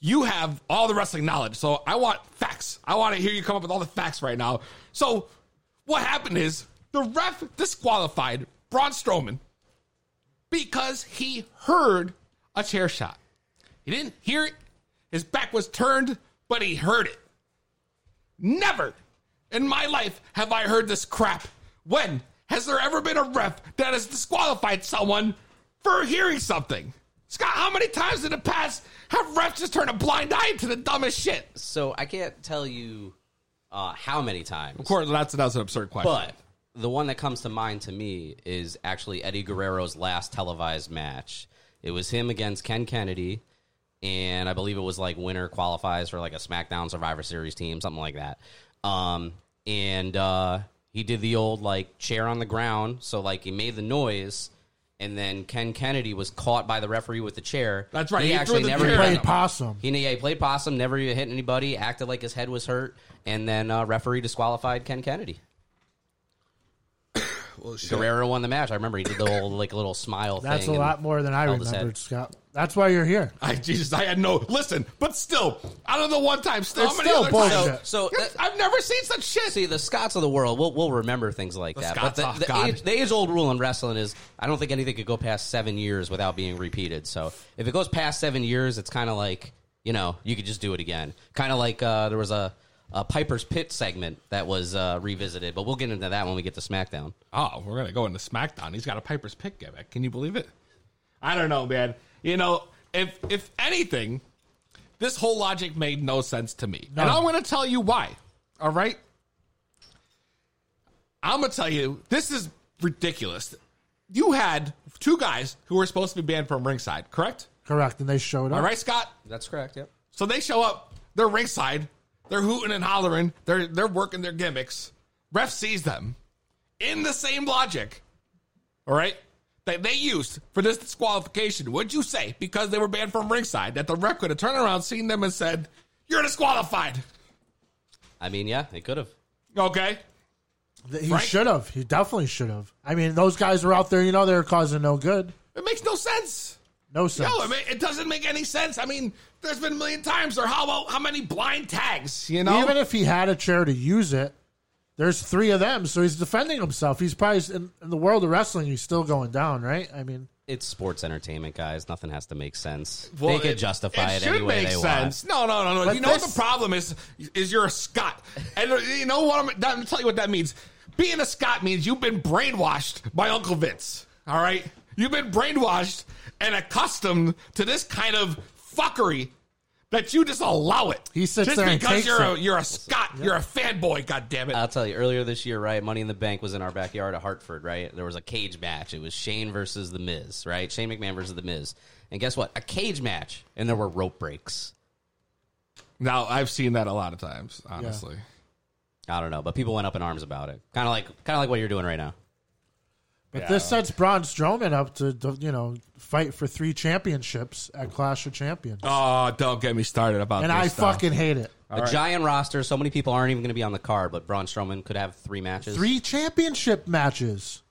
you have all the wrestling knowledge, so I want facts. I want to hear you come up with all the facts right now. So, what happened is the ref disqualified Braun Strowman because he heard a chair shot. He didn't hear it. His back was turned, but he heard it. Never in my life have I heard this crap. When has there ever been a ref that has disqualified someone for hearing something? Scott, how many times in the past have refs just turned a blind eye to the dumbest shit? So I can't tell you uh, how many times. Of course, that's, that's an absurd question. But the one that comes to mind to me is actually Eddie Guerrero's last televised match. It was him against Ken Kennedy, and I believe it was like winner qualifies for like a SmackDown Survivor Series team, something like that. Um, and uh, he did the old like chair on the ground, so like he made the noise. And then Ken Kennedy was caught by the referee with the chair. That's right, He, he actually never chair Played possum. he, yeah, he played possum, never even hit anybody, acted like his head was hurt, and then uh, referee disqualified Ken Kennedy. Guerrero won the match. I remember he did the whole like little smile That's thing. a lot more than I held remembered, Scott. That's why you're here. I Jesus, I had no listen, but still, out of the one time, still, It's how many still other bullshit. times? So You're- that- I've never seen such shit. See, the Scots of the world will will remember things like The that. Scots, but oh, the, the, God. age, the age old rule in wrestling is I don't think anything could go past seven years without being repeated. So if it goes past seven years, it's kind of like you know you could just do it again. Kind of like uh, there was a, a Piper's Pit segment that was uh, revisited, but we'll get into that when we get to SmackDown. Oh, we're gonna go into SmackDown. He's got a Piper's Pit gimmick. Can you believe it? I don't know, man. You know, if if anything, this whole logic made no sense to me, and I'm gonna tell you why. All right, I'm gonna tell you this is ridiculous. You had two guys who were supposed to be banned from ringside, correct? Correct. And they showed up. All right, Scott. That's correct. Yep. So they show up, they're ringside, they're hooting and hollering, they're they're working their gimmicks. Ref sees them in the same logic, all right, that they used for this disqualification. Would you say because they were banned from ringside that the ref could have turned around, seen them, and said, "You're disqualified"? I mean, yeah, they could have. Okay, He Right? should have. He definitely should have. I mean, those guys were out there. You know, they were causing no good. it makes no sense. No sense. No, I mean, it doesn't make any sense. I mean, there's been a million times, or how about how many blind tags? You know, Even if he had a chair to use it, there's three of them, so he's defending himself. He's probably in, in the world of wrestling. He's still going down, right? I mean, It's sports entertainment, guys. Nothing has to make sense. Well, they could justify it, should any way make they sense. No, no, no, no. But you know what the problem is? Is you're a Scot, and uh, you know what? I'm, I'm gonna tell you what that means. Being a Scot means you've been brainwashed by Uncle Vince. All right, you've been brainwashed and accustomed to this kind of fuckery that you just allow it. He sits just there and because takes you're a it. you're a Scot, you're a fanboy. God damn it! I'll tell you, earlier this year, right? Money in the Bank was in our backyard at Hartford, right? There was a cage match. It was Shane versus The Miz, right? Shane McMahon versus The Miz. And guess what? A cage match. And there were rope breaks. now I've seen that a lot of times. Honestly, I don't know, but people went up in arms about it. Kind of like, kind of like what you're doing right now. But this sets Braun Strowman up to, to, you know, fight for three championships at Clash of Champions. oh, don't get me started about and this I stuff. fucking hate it. a giant roster. So many people aren't even going to be on the card, but Braun Strowman could have three matches. Three championship matches.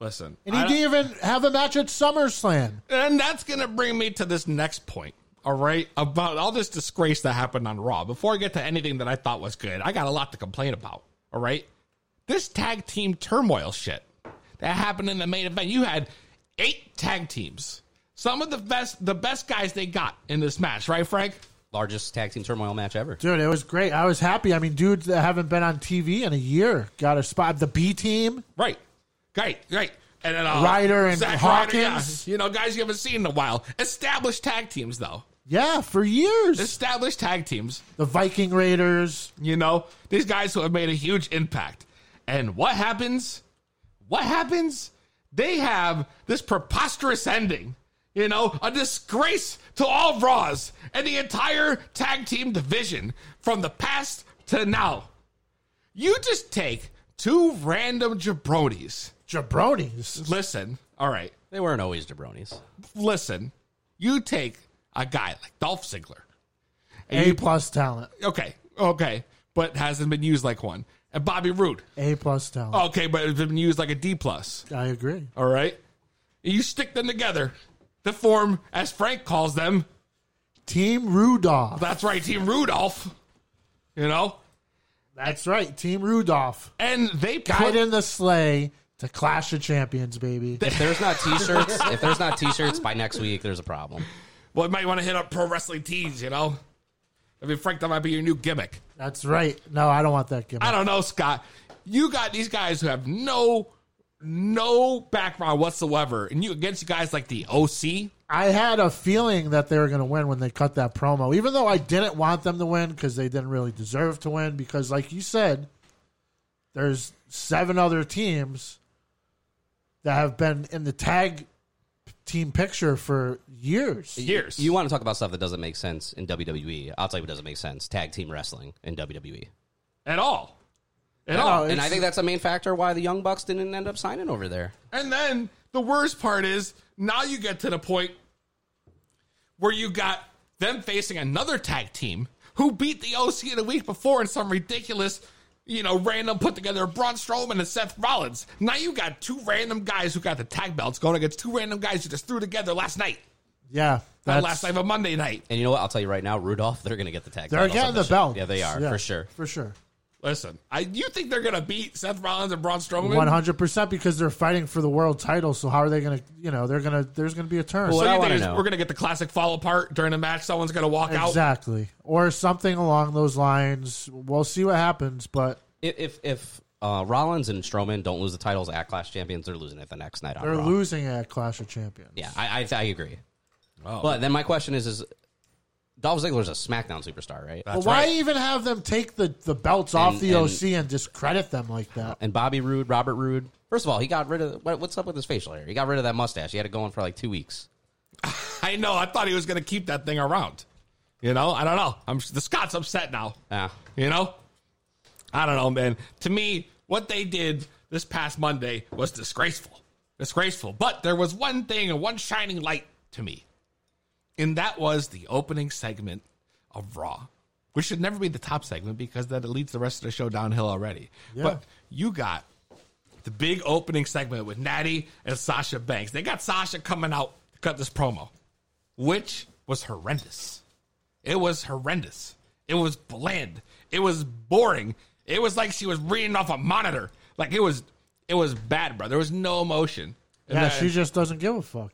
listen. And he didn't even have a match at SummerSlam. And that's going to bring me to this next point. All right. About all this disgrace that happened on Raw. Before I get to anything that I thought was good, I got a lot to complain about. All right. This tag team turmoil shit that happened in the main event. You had eight tag teams. Some of the best, the best guys they got in this match, right, Frank? Largest tag team turmoil match ever. Dude, it was great. I was happy. I mean, dudes that haven't been on TV in a year got a spot. The B team. Right. Great. Great. And then uh, Ryder and Zack Ryder, yeah. Hawkins. You know, guys you haven't seen in a while. Established tag teams, though. Yeah, for years. Established tag teams. the Viking Raiders. You know, these guys who have made a huge impact. And what happens? What happens? They have this preposterous ending. You know, a disgrace to all Raws and the entire tag team division from the past to now. You just take two random jabronis. Jabronis. Listen, all right, They weren't always jabronis. listen. You take a guy like Dolph Ziggler. A you- plus talent. Okay, okay, but hasn't been used like one. And Bobby Roode. A plus talent. Okay, but it's been used like a D plus. I agree. All right, you stick them together to form, as Frank calls them. Team Rudolph. That's right, Team Rudolph. You know, That's right. Team Rudolph. and they put, in the sleigh to Clash of Champions, baby. If there's not t-shirts, if there's not t-shirts by next week, there's a problem. Well, you might want to hit up pro wrestling tees. You know, I mean, Frank, that might be your new gimmick. That's right. No, I don't want that gimmick. I don't know, Scott. You got these guys who have no no background whatsoever, and you against you guys like the OC. I had a feeling that they were going to win when they cut that promo, even though I didn't want them to win because they didn't really deserve to win. Because, like you said, there's seven other teams that have been in the tag team picture for years. Years. You want to talk about stuff that doesn't make sense in WWE? I'll tell you what doesn't make sense: tag team wrestling in WWE. At all. At No, all. And I think that's a main factor why the Young Bucks didn't end up signing over there. And then the worst part is now you get to the point where you got them facing another tag team who beat the OC in a week before in some ridiculous, you know, random put together Braun Strowman and Seth Rollins. Now you got two random guys who got the tag belts going against two random guys you just threw together last night. Yeah, Not that's last night, but Monday night. And you know what? I'll tell you right now, Rudolph, they're going to get the tag. Belts. They're getting on the this belt. Yeah, they are for sure. for sure. Listen, I you think they're gonna beat Seth Rollins and Braun Strowman? One hundred percent because they're fighting for the world title. So how are they going to? You know, they're going to. There's going to be a turn. Well, So what you think is know- we're gonna get the classic fall apart during the match? Someone's gonna walk out. exactly, or something along those lines. We'll see what happens, but If if, if uh, Rollins and Strowman don't lose the titles at Clash Champions, they're losing it the next night they're Raw. losing at Clash of Champions. Yeah, I, I I agree. Oh. But then my question is: Is Dolph Ziggler's a SmackDown superstar, right? Well, why even have them take the, the belts off And- the and- OC and discredit them like that? And Bobby Roode, Robert Roode. First of all, he got rid of what, what's up with his facial hair? He got rid of that mustache. He had it going for like two weeks. I know. I thought he was gonna keep that thing around. You know, I don't know. I'm the Scott's upset now. Yeah. You know, I don't know, man. To me, what they did this past Monday was disgraceful. Disgraceful. But there was one thing and one shining light to me, and that was the opening segment of Raw, which should never be the top segment because that leads the rest of the show downhill already. Yeah. But you got the big opening segment with Natty and Sasha Banks. They got Sasha coming out to cut this promo, which was horrendous. It was horrendous. It was bland. It was boring. It was like she was reading off a monitor. Like it was, it was bad, bro. There was no emotion. And Yeah, she just doesn't give a fuck.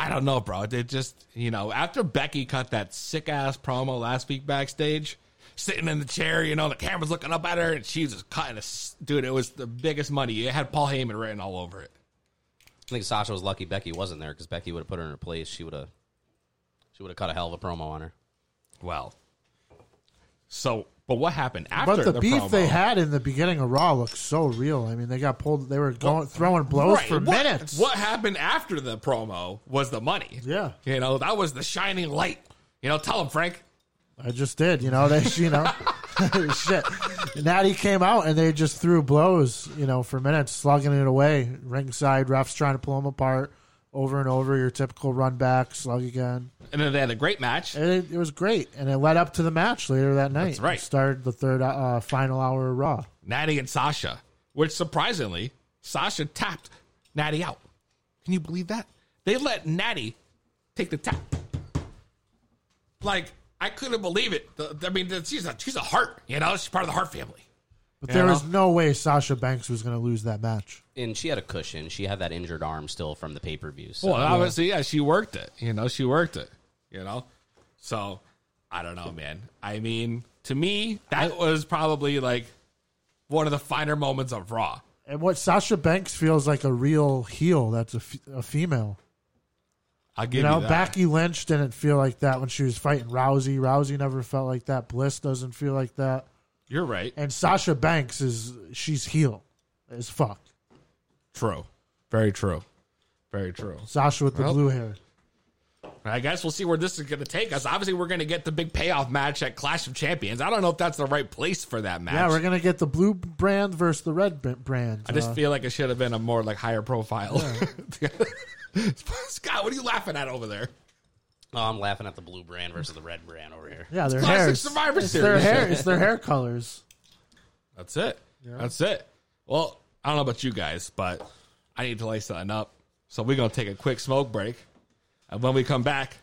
I don't know, bro. They just, you know, after Becky cut that sick ass promo last week backstage, sitting in the chair, you know, the camera's looking up at her, and she's just cutting a dude. It was the biggest money. It had Paul Heyman written all over it. I think Sasha was lucky Becky wasn't there because Becky would have put her in her place. She would have, she would have cut a hell of a promo on her. Well, so, but what happened after But the, beef promo? they had in the beginning of Raw looked so real. I mean, they got pulled. They were going throwing blows Right. for what, minutes. What happened after the promo was the money. Yeah. You know, that was the shining light. You know, tell him, Frank. I just did. You know, they, you know, shit. Natty came out and they just threw blows, you know, for minutes, slugging it away. Ringside refs trying to pull them apart over and over. Your typical run back, slug again. And then they had a great match. It, it was great, and it led up to the match later that night. That's right. It started the third uh, final hour of Raw. Natty and Sasha, which surprisingly, Sasha tapped Natty out. Can you believe that? They let Natty take the tap. Like, I couldn't believe it. The- I mean, she's a, she's a heart, you know? She's part of the heart family. But there was no way Sasha Banks was going to lose that match. And she had a cushion. She had that injured arm still from the pay per view. So. Well, obviously, yeah, she worked it. You know, she worked it. You know, so I don't know, man. I mean, to me, that was probably like one of the finer moments of Raw. And what Sasha Banks feels like a real heel that's a, f- a female. I'll give You you, know, that. Becky Lynch didn't feel like that when she was fighting Rousey. Rousey never felt like that. Bliss doesn't feel like that. You're right. And Sasha Banks is she's heel as fuck. True. Very true. Very true. Sasha with the Well, blue hair. I guess we'll see where this is going to take us. Obviously, we're going to get the big payoff match at Clash of Champions. I don't know if that's the right place for that match. Yeah, we're gonna get the blue brand versus the red brand. I just Uh, feel like it should have been a more like higher profile. Scott, what are you laughing at over there? Oh, I'm laughing at the blue brand versus the red brand over here. yeah, their Classic hair. Survivor it's Series. their hair. It's their hair colors. That's it. That's it. Well, I don't know about you guys, but I need to lay something up. So we're gonna take a quick smoke break, and when we come back,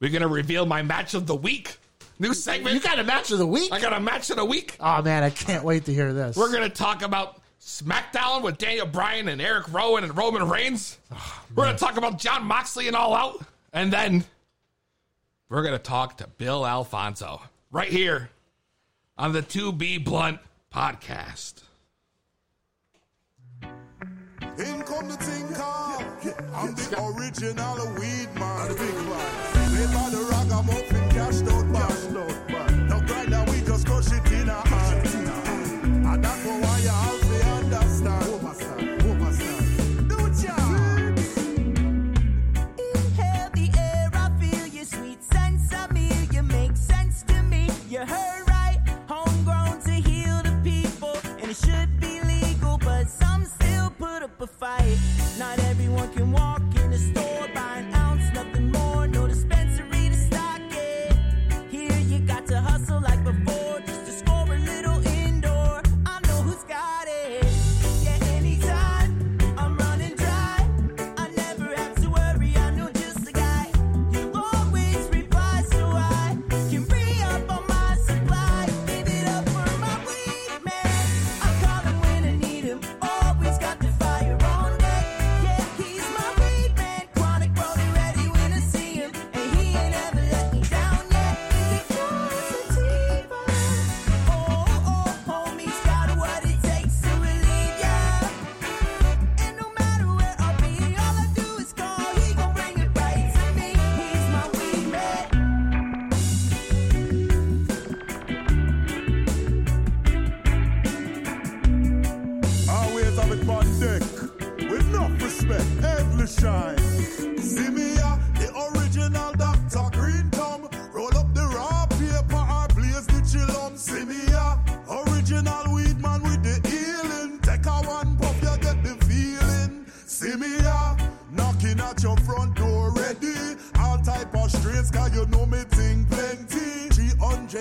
we're gonna reveal my match of the week. New segment. You got a match of the week? I got a match of the week. Oh man, I can't wait to hear this. We're gonna talk about SmackDown with Daniel Bryan and Eric Rowan and Roman Reigns. we're gonna talk about Jon Moxley and All Out, and then we're gonna talk to Bill Alfonso right here on the 2B Blunt podcast. In come the thing called. I'm the original weed man. The big one. Made by the ragamuffin, cashed out bad. No a fight. Not everyone can walk in the store.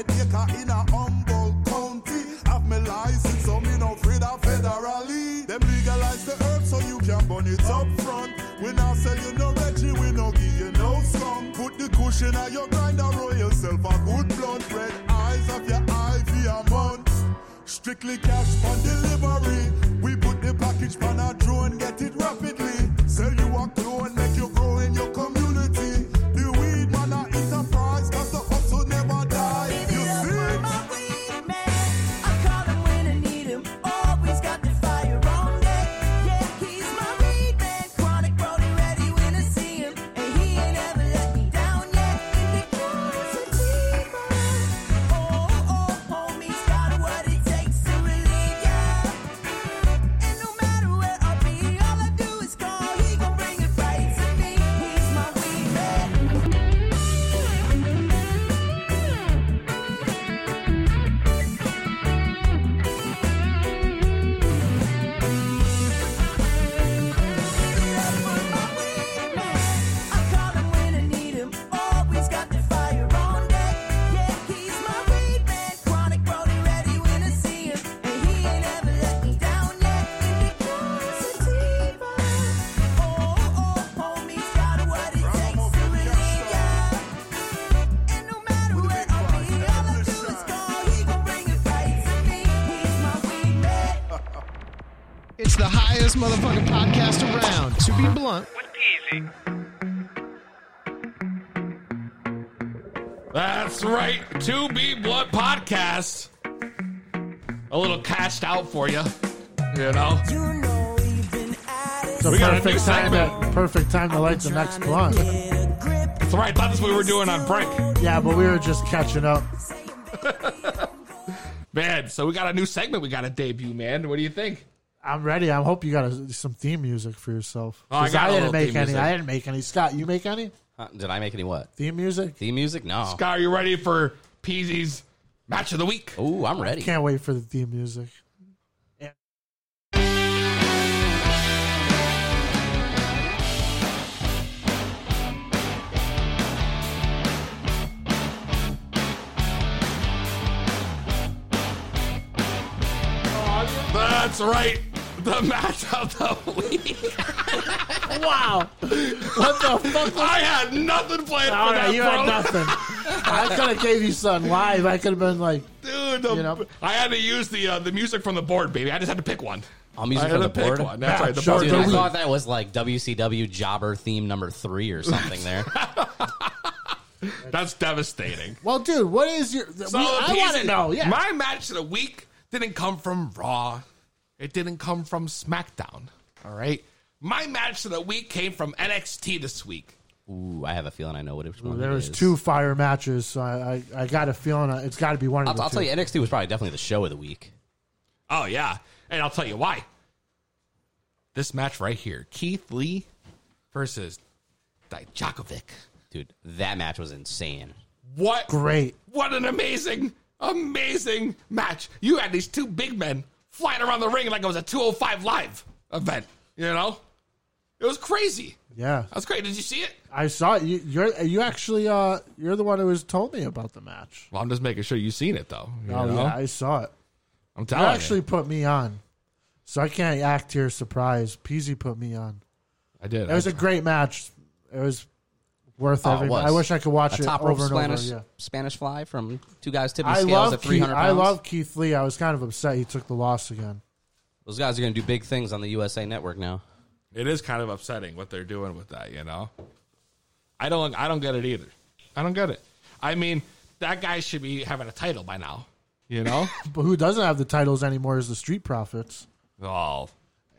Cause in a humble county, have me license, so me no afraid of federally. Them legalize the herb so you can burn it up front. We now sell you no Reggie, we no give you no skunk. Put the cushion on your grinder, roll yourself a good blunt. Red eyes of your eye for a month. Strictly cash for delivery. We put the package on a drone, get it rapidly. Around. To be blunt. That's right. 2B Blunt podcast. A little cashed out for you. You know? It's a We got a new perfect time. segment. To, perfect time to light the next blunt. That's right. That's what we were doing on break. Yeah, but we were just catching up. Man, so we got a new segment we got to debut, man. What do you think? I'm ready. I hope you got a, some theme music for yourself. Oh, I 'Cause got a didn't little make theme any. music. I didn't make any. Scott, you make any Uh, did I make any what? theme music? Theme music? No. Scott, are you ready for Peasy's match of the week? Oh, I'm ready. Can't wait for the theme music. That's right. The match of the week. wow. What the fuck? I had nothing planned All for right, that, you bro. had nothing. I could have gave you something live. I could have been like, Dude, the- You know? I had to use the uh, the music from the board, baby. I just had to pick one. All music I from had the to pick board. one. That's right. The board. Dude, I thought that was like WCW jobber theme number three or something there. That's devastating. well, dude, what is your? So, we- I want to know. Yeah. My match of the week didn't come from Raw. It didn't come from SmackDown. All right. My match of the week came from NXT this week. Ooh, I have a feeling I know which one. there it was two fire matches, so I, I, I got a feeling it's got to be one of I'll, the I'll two. tell you, NXT was probably definitely the show of the week. Oh, yeah. And I'll tell you why. This match right here Keith Lee versus Dijakovic. Dude, that match was insane. What? Great. What an amazing, amazing match. You had these two big men flying around the ring like it was a 205 live event. You know? It was crazy. Yeah, That was great. Did you see it? I saw it. You, you're you actually uh you're the one who was told me about the match. Well, I'm just making sure you've seen it, though. You oh know? yeah, I saw it. I'm telling You actually you. put me on, so I can't act here surprised. Peasy put me on. I did. It was a great match. It was worth Oh, it every. was. I wish I could watch a it top over rope and Spanish, over. Yeah. Spanish fly from two guys tipping I scales love at Keith, 300 I love Keith Lee. I was kind of upset he took the loss again. Those guys are going to do big things on the USA Network now. It is kind of upsetting what they're doing with that, you know. I don't. I don't get it either. I don't get it. I mean, that guy should be having a title by now. You know. But who doesn't have the titles anymore is the Street Profits, oh,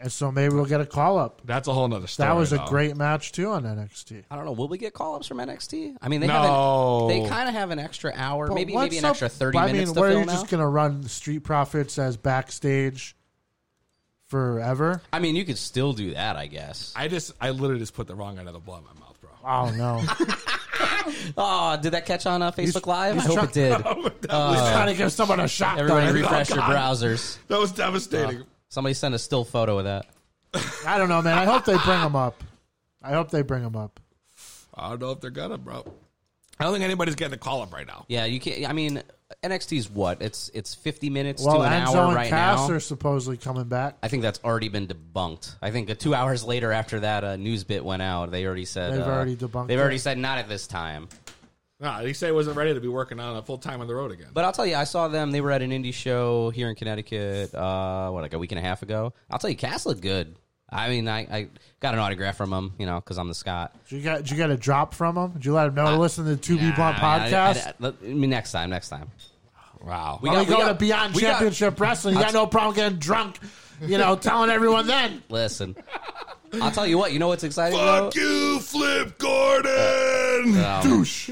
and so maybe we'll get a call up. that's a whole nother story. That was a though. great match too on NXT. I don't know. Will we get call ups from NXT? I mean, they No. haven't. They kind of have an extra hour, But maybe what's maybe an up- extra thirty I minutes mean, to what are fill you now. just gonna run Street Profits as backstage forever? I mean, you could still do that, I guess. I just. I literally just put the wrong end of the blow in my mouth, bro. Oh no! Oh, did that catch on uh, Facebook Live? I he's hope try- it did. He's trying to give someone a shot. Everybody refresh your browsers. That was devastating. Somebody send a still photo of that. I don't know, man. I hope they bring him up. I hope they bring him up. I don't know if they're gonna, bro. I don't think anybody's getting a call up right now. Yeah, you can't. I mean, NXT's what? It's it's 50 minutes Well, to an Enzo hour and right Cass now. are supposedly coming back. I think that's already been debunked. I think uh, two hours later after that uh, news bit went out, they already said They've uh, already debunked They've already it. said not at this time. No, he said he wasn't ready to be working on a full time on the road again. But I'll tell you, I saw them. They were at an indie show here in Connecticut. Uh, what like a week and a half ago. I'll tell you, Cass looked good. I mean, I, I got an autograph from him, you know, because I'm the Scott. Did you get did you get a drop from him? Did you let him know to listen to the 2B Blunt I mean, I- podcast? I, I- I mean, next time, next time. Wow. We got, we go to Beyond we got- Championship Wrestling. You got no problem getting drunk, you know, telling everyone then. Listen, I'll tell you what. You know what's exciting? Fuck you, Flip Gordon. Douche.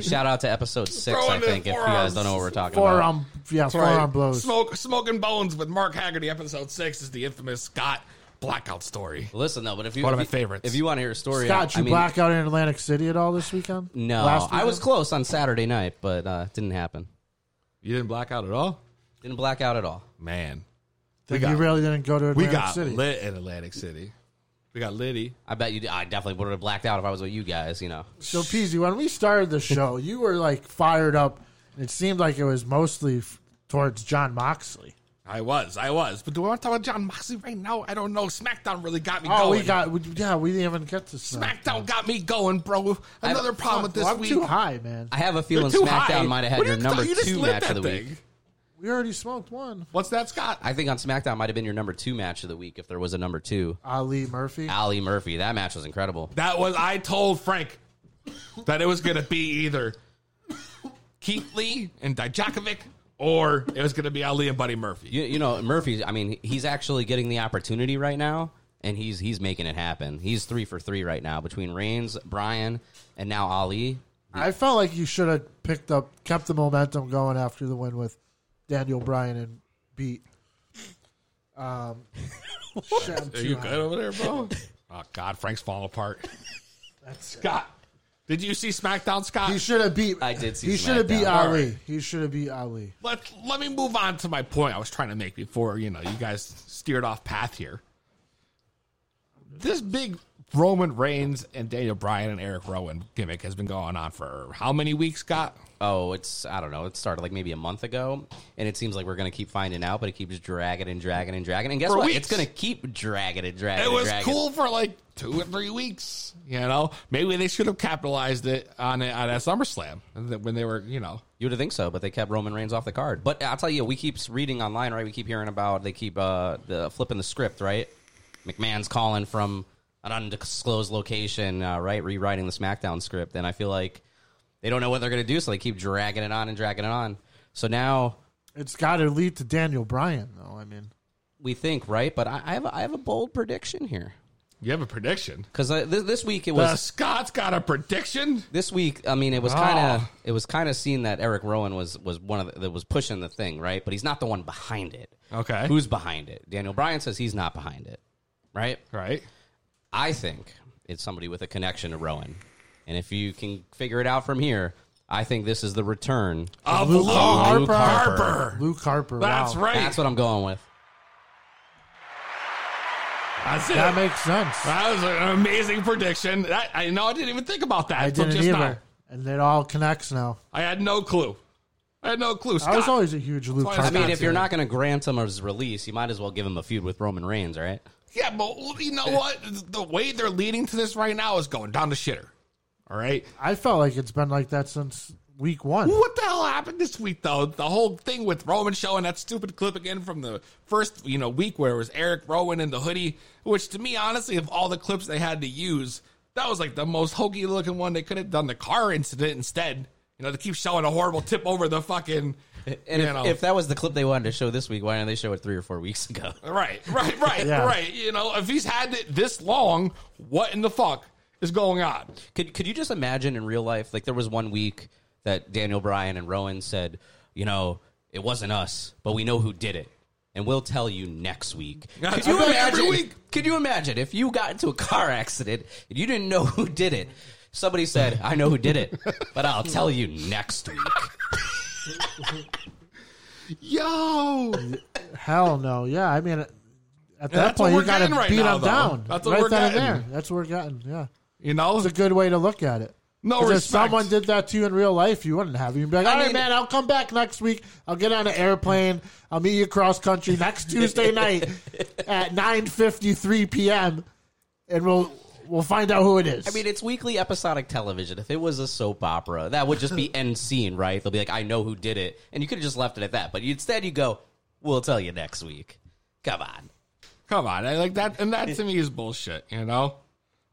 Shout out to episode six. I Throwing the think if you guys don't know what we're talking about. Forearm, yeah, That's forearm right. blows. Smoke, smoking bones with Mark Haggerty. Episode six is the infamous Scott blackout story. Listen though, but if you One of if my you- favorites. If you want to hear a story, Scott, I, you I mean, black out in Atlantic City at all this weekend? No, Last I was close on Saturday night, but uh, it didn't happen. You didn't blackout at all. Didn't blackout at all. Man, Then got- you really didn't go to we Atlantic got City. lit in Atlantic City. We got Liddy. I bet you. did- I definitely would have blacked out if I was with you guys. You know. So, Peasy, when we started the show, you were like fired up. It seemed like it was mostly f- towards Jon Moxley. I was, I was. But do I want to talk about Jon Moxley right now? I don't know. SmackDown really got me Oh, going. we got, we, yeah, we didn't even get to Smack. SmackDown got me going, bro. Another problem with this Well, I'm week. too high, man. I have a feeling You're too SmackDown high. might have had What are your you number talking- you just two lit match of the that week. thing. We already smoked one. What's that, Scott? I think on SmackDown might have been your number two match of the week if there was a number two. Ali Murphy. Ali Murphy. That match was incredible. That was I told Frank that it was going to be either Keith Lee and Dijakovic or it was going to be Ali and Buddy Murphy. You, you know Murphy. I mean, he's actually getting the opportunity right now, and he's he's making it happen. He's three for three right now between Reigns, Bryan, and now Ali. I felt like you should have picked up, kept the momentum going after the win with Daniel Bryan and beat. Um, shit, I'm Are too you high. good over there, bro? oh God, Frank's falling apart. Scott, did you see SmackDown, Scott? He should have beat. I did see He should have beat SmackDown. Ali. Alright. He should have beat Ali. let let me move on to my point I was trying to make before you know you guys steered off path here. This big Roman Reigns and Daniel Bryan and Eric Rowan gimmick has been going on for how many weeks, Scott? Oh, it's I don't know. It started like maybe a month ago, and it seems like we're gonna keep finding out, but it keeps dragging and dragging and dragging. And guess For what? weeks. It's gonna keep dragging and dragging. It was dragging. cool for like two or three weeks. You know, maybe they should have capitalized it on it on at SummerSlam when they were, you know, You would think so, but they kept Roman Reigns off the card. But I'll tell you, we keep reading online, right? We keep hearing about they keep uh, the flipping the script, right? McMahon's calling from an undisclosed location, uh, right? Rewriting the SmackDown script, and I feel like they don't know what they're going to do, so they keep dragging it on and dragging it on. So now It's got to lead to Daniel Bryan, though. I mean, we think, right? But I, I have a, I have a bold prediction here you have a prediction. because uh, this, this week it The was Scott's got a prediction. this week. I mean, it was kind of Oh. it was kind of seen that Eric Rowan was was one of the, that was pushing the thing, right? But he's not the one behind it. Okay. Who's behind it? Daniel Bryan says he's not behind it, right? Right. I think it's somebody with a connection to Rowan. And if you can figure it out from here, I think this is the return Of Luke Luke Harper. Harper. Luke Harper. That's wow. right. That's what I'm going with. That's it. That makes sense. That was an amazing prediction. That, I know I didn't even think about that. I didn't just either. now. And it all connects now. I had no clue. I had no clue. I was always a huge Luke why I I mean, if you're not going to grant him his release, you might as well give him a feud with Roman Reigns, right? Yeah, but you know what? The way they're leading to this right now is going down the shitter. All right. I felt like it's been like that since week one. What the hell happened this week, though? The whole thing with Roman showing that stupid clip again from the first, you know, week where it was Eric Rowan in the hoodie, which to me, honestly, of all the clips they had to use, that was like the most hokey looking one. They could have done the car incident instead. You know, they keep showing a horrible tip over the fucking. And if, know. if that was the clip they wanted to show this week, why didn't they show it three or four weeks ago? Right, right, right, Yeah. right. You know, if he's had it this long, what in the fuck is going on? Could could you just imagine in real life? Like there was one week that Daniel Bryan and Rowan said, you know, it wasn't us, but we know who did it. And we'll tell you next week. That's Could you what I do every imagine? week. Could you imagine if you got into a car accident and you didn't know who did it? Somebody said, "I know who did it, but I'll tell you next week." Yo, Hell no. Yeah, I mean, at that that's point, what you we're got to getting right beat now, though. down. That's what right we're then and getting. there. That's what we're getting. Yeah, you know, it's a good way to look at it. No 'Cause if someone did that to you in real life, you wouldn't have. You'd be like, I all right, mean- man, I'll come back next week. I'll get on an airplane. I'll meet you cross country next Tuesday night at 9.53 p.m. And we'll we'll find out who it is. I mean, it's weekly episodic television. If it was a soap opera, that would just be end scene, right? They'll be like, I know who did it. And you could have just left it at that. But instead, you go, we'll tell you next week. Come on. Come on, I like that, and that to me is bullshit. You know,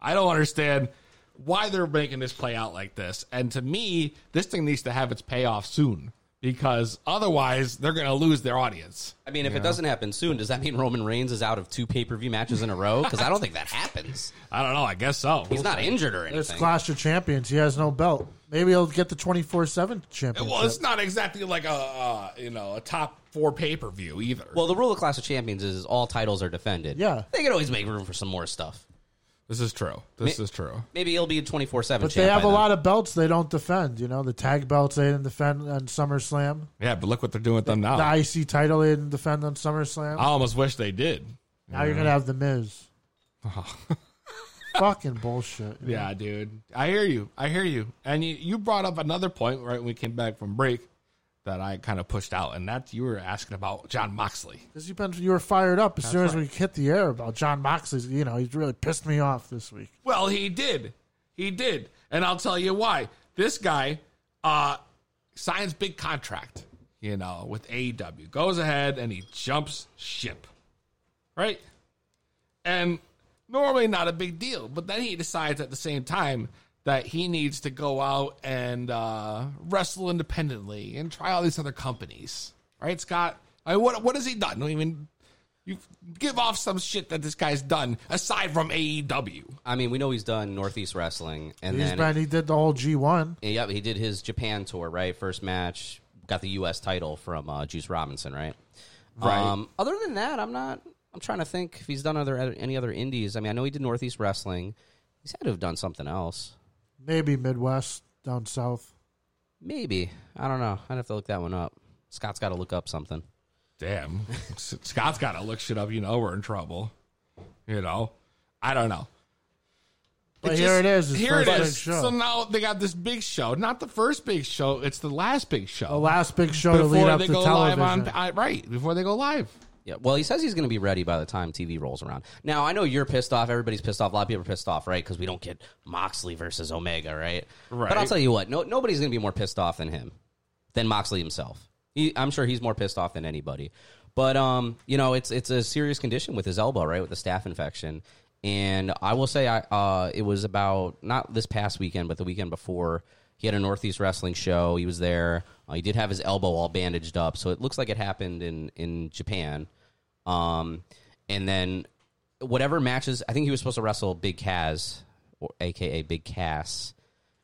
I don't understand why they're making this play out like this. And to me, this thing needs to have its payoff soon because otherwise they're going to lose their audience. I mean, if You it doesn't happen soon, does that mean Roman Reigns is out of two pay per view matches in a row? Because I don't think that happens. I don't know. I guess so. He's not injured or anything. It's anything. Clash of Champions. He has no belt. Maybe he'll get the 24-7 championship. Well, it's not exactly like a uh, you know a top four pay per view either. Well, the rule of Clash of Champions is all titles are defended. Yeah. They can always make room for some more stuff. This is true. This Ma- is true. Maybe he'll be a 24 7 But they have a lot of belts they don't defend. You know, the tag belts they didn't defend on SummerSlam. Yeah, but look what they're doing with them now. The IC title they didn't defend on SummerSlam. I almost wish they did. now you're gonna have the Miz. Oh. Fucking bullshit. Yeah, dude. I hear you. I hear you. And you, you brought up another point right when we came back from break that I kind of pushed out, and that you were asking about Jon Moxley. Because you've been you were fired up as That's soon as right. we hit the air about Jon Moxley's. You know, he's really pissed me off this week. Well, he did. He did. And I'll tell you why. This guy uh, signs big contract, you know, with AEW. Goes ahead and he jumps ship. Right? And normally not a big deal, but then he decides at the same time that he needs to go out and uh, wrestle independently and try all these other companies. Right, Scott? I mean, what what has he done? I mean, you give off some shit that this guy's done aside from AEW. I mean, we know he's done Northeast Wrestling. And He's then been, he did the whole G one. Yeah, he did his Japan tour, right? First match, got the U.S. title from uh, Juice Robinson, right? Right. Um, other than that, I'm not. I'm trying to think if he's done other any other indies. I mean, I know he did Northeast Wrestling. He's had to have done something else. Maybe Midwest down south. Maybe I don't know. I'd have to look that one up. Scott's got to look up something. Damn, Scott's got to look shit up. You know we're in trouble. You know, I don't know. But here it is, Here it first big is. show. So now they got this big show. Not the first big show. It's the last big show. The last big show to lead up they to go television. live on right before they go live. Yeah, well, he says he's going to be ready by the time TV rolls around. Now, I know you're pissed off. Everybody's pissed off. A lot of people are pissed off, right? Because we don't get Moxley versus Omega, right? Right. But I'll tell you what, no, nobody's going to be more pissed off than him, than Moxley himself. He, I'm sure he's more pissed off than anybody. But um, you know, it's it's a serious condition with his elbow, right, with the staph infection. And I will say, I uh, it was about not this past weekend, but the weekend before. He had a Northeast Wrestling show. He was there. Uh, he did have his elbow all bandaged up, so it looks like it happened in in Japan. Um, and then whatever matches, I think he was supposed to wrestle Big Kaz, or AKA Big Cass,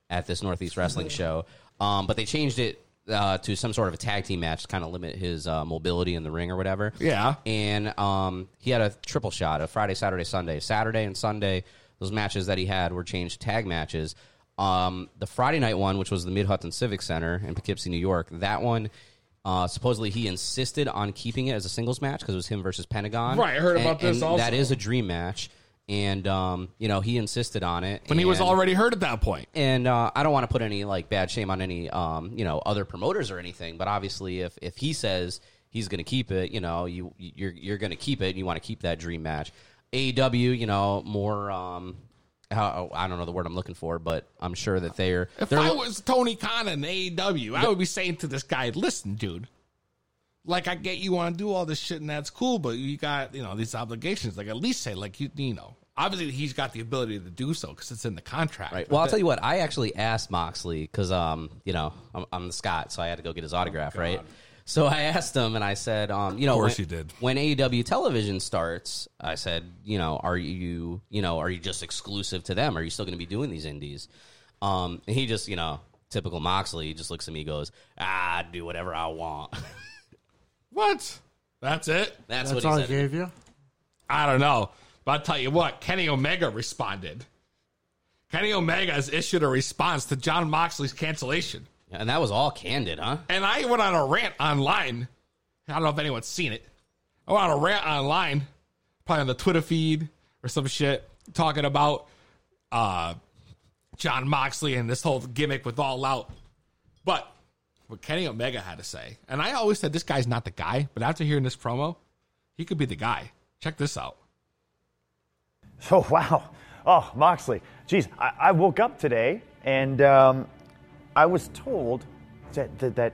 at this Northeast Wrestling show. Um, but they changed it uh, to some sort of a tag team match to kind of limit his uh, mobility in the ring or whatever. Yeah. And um, he had a triple shot of Friday, Saturday, Sunday. Saturday and Sunday, those matches that he had were changed tag matches. Um, the Friday night one, which was the Mid Hudson Civic Center in Poughkeepsie, New York, that one. Uh, supposedly he insisted on keeping it as a singles match because it was him versus Pentagon. Right, I heard And- about this and also. That is a dream match, and um, you know he insisted on it. When he was already hurt at that point. and uh, I don't want to put any like bad shame on any um, you know other promoters or anything, but obviously if if he says he's going to keep it, you know you you're you're going to keep it, and you want to keep that dream match. AEW, you know, more um, how, I don't know the word I'm looking for, but I'm sure that they're If they're I was Tony Khan in AEW, I would be saying to this guy, "Listen, dude. Like I get you want to do all this shit and that's cool, but you got you know these obligations. Like at least say like you you know obviously he's got the ability to do so because it's in the contract. Right. Well, I'll tell you what. I actually asked Moxley because, um, you know, I'm, I'm the Scott, so I had to go get his autograph, right? So I asked him, and I said, um, you know, course when, you did. When AEW television starts, I said, you know, are you, you know, are you just exclusive to them? Are you still going to be doing these indies? Um, and he just, you know, typical Moxley, he just looks at me, and goes, ah, I do whatever I want. What? That's it. That's, That's what all he he said. gave you. I don't know, but I'll tell you what. Kenny Omega responded. Kenny Omega has issued a response to Jon Moxley's cancellation. And that was all candid, huh? And I went on a rant online. I don't know if anyone's seen it. I went on a rant online, probably on the Twitter feed or some shit, talking about uh, Jon Moxley and this whole gimmick with All Out. But what Kenny Omega had to say, and I always said this guy's not the guy, but after hearing this promo, he could be the guy. Check this out. Oh, wow. Oh, Moxley. Geez, I, I woke up today and um, I was told that, that, that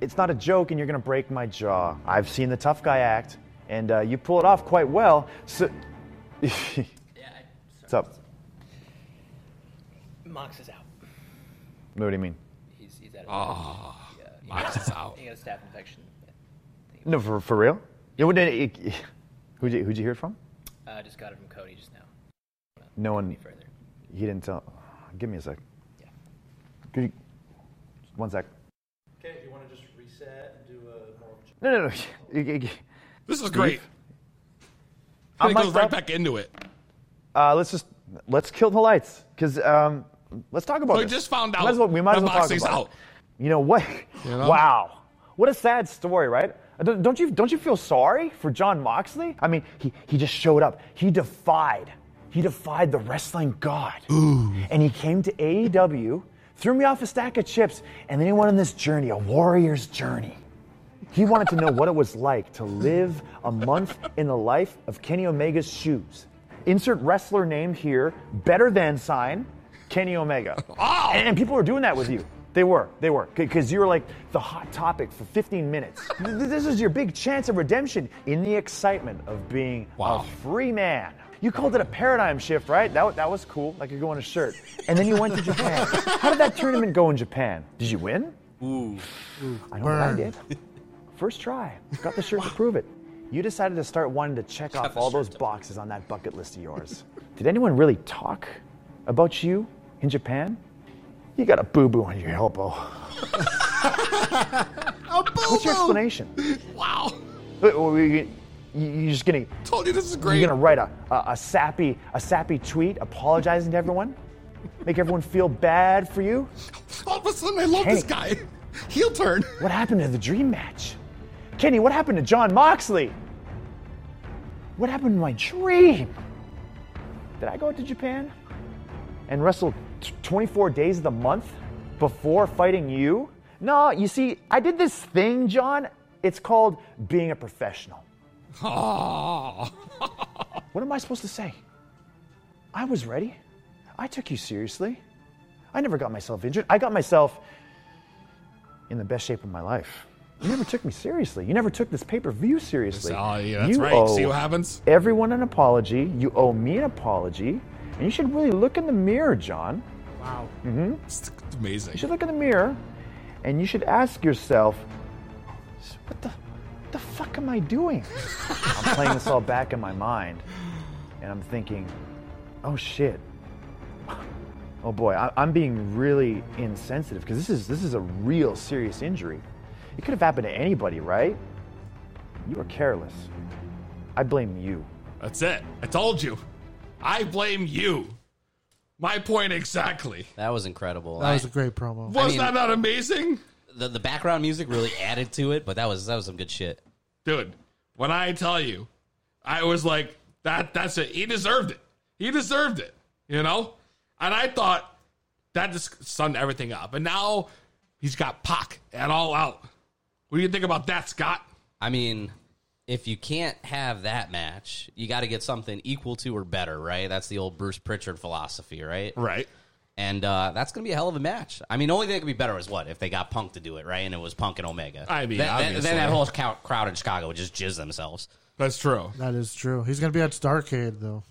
it's not a joke and you're going to break my jaw. I've seen the tough guy act and uh, you pull it off quite well. So, what's up? Mox is out. What do you mean? He's, he's out. Oh, yeah, he Mox got- is out. He got a staph infection. No, for, for real? Yeah, what did it, who'd, you, who'd you hear it from? Uh, I just got it from Cody just now. No one. me further. He didn't tell. Give me a sec. Yeah. Could you, one sec. Okay, if you want to just reset and do a more. No, no, no. You- you- This is Steve? great. I'm And he goes right back into it. Uh, let's just let's kill the lights because um, let's talk about So we this. just found Might out as well- we might as well talk about out. it. You know what? know? Wow, what a sad story, right? Uh, Don't don't you don't you feel sorry for Jon Moxley? I mean, he he just showed up. He defied. He defied the wrestling god. And he came to AEW, threw me off a stack of chips, and then he went on this journey, a warrior's journey. He wanted to know what it was like to live a month in the life of Kenny Omega's shoes. Insert wrestler name here, better than sign, Kenny Omega. And, and people were doing that with you. They were, they were, because you were like the hot topic for 15 minutes. This is your big chance of redemption in the excitement of being a free man. You called it a paradigm shift, right? That, that was cool, like you go on a shirt. And then you went to Japan. How did that tournament go in Japan? Did you win? Ooh. I know what I did. First try. Got the shirt to prove it. You decided to start wanting to check off all those boxes on that bucket list of yours. Did anyone really talk about you in Japan? You got a boo boo on your elbow. What's your explanation? Wow. Wait, wait, wait, You, you just gonna told you this is great. You're gonna write a, a, a sappy a sappy tweet apologizing to everyone, make everyone feel bad for you. All of a sudden, I love this guy. Heel turn. What happened to the dream match? Kenny, what happened to Jon Moxley? What happened to my dream? Did I go to Japan and wrestle t- 24 days of the month before fighting you? No, you see, I did this thing, Jon. It's called being a professional. Oh. What am I supposed to say? I was ready. I took you seriously. I never got myself injured. I got myself in the best shape of my life. You never took me seriously. You never took this pay per view seriously. Oh, yeah, that's you right. Owe See what happens? Everyone an apology. You owe me an apology. And you should really look in the mirror, Jon. Wow. Mm-hmm. It's amazing. You should look in the mirror and you should ask yourself, what the, what the fuck am I doing? I'm playing this all back in my mind and I'm thinking, oh shit. Oh boy, I, I'm being really insensitive because this is this is a real serious injury. It could have happened to anybody, right? You were careless. I blame you. That's it. I told you. I blame you. My point exactly. That was incredible. That was a great promo. Was I mean- that not amazing? the, the background music really added to it, but that was that was some good shit. Dude, when I tell you, I was like, that that's it. He deserved it. He deserved it. You know? And I thought that just summed everything up. And now he's got Pac and all out. What do you think about that, Scott? I mean, if you can't have that match, you got to get something equal to or better, right? That's the old Bruce Pritchard philosophy, right? Right. And uh, that's going to be a hell of a match. I mean, the only thing that could be better is what if they got Punk to do it, right? And it was Punk and Omega. I mean, then, then, obviously. then that whole cow- crowd in Chicago would just jizz themselves. That's true. That is true. He's going to be at Starcade, though.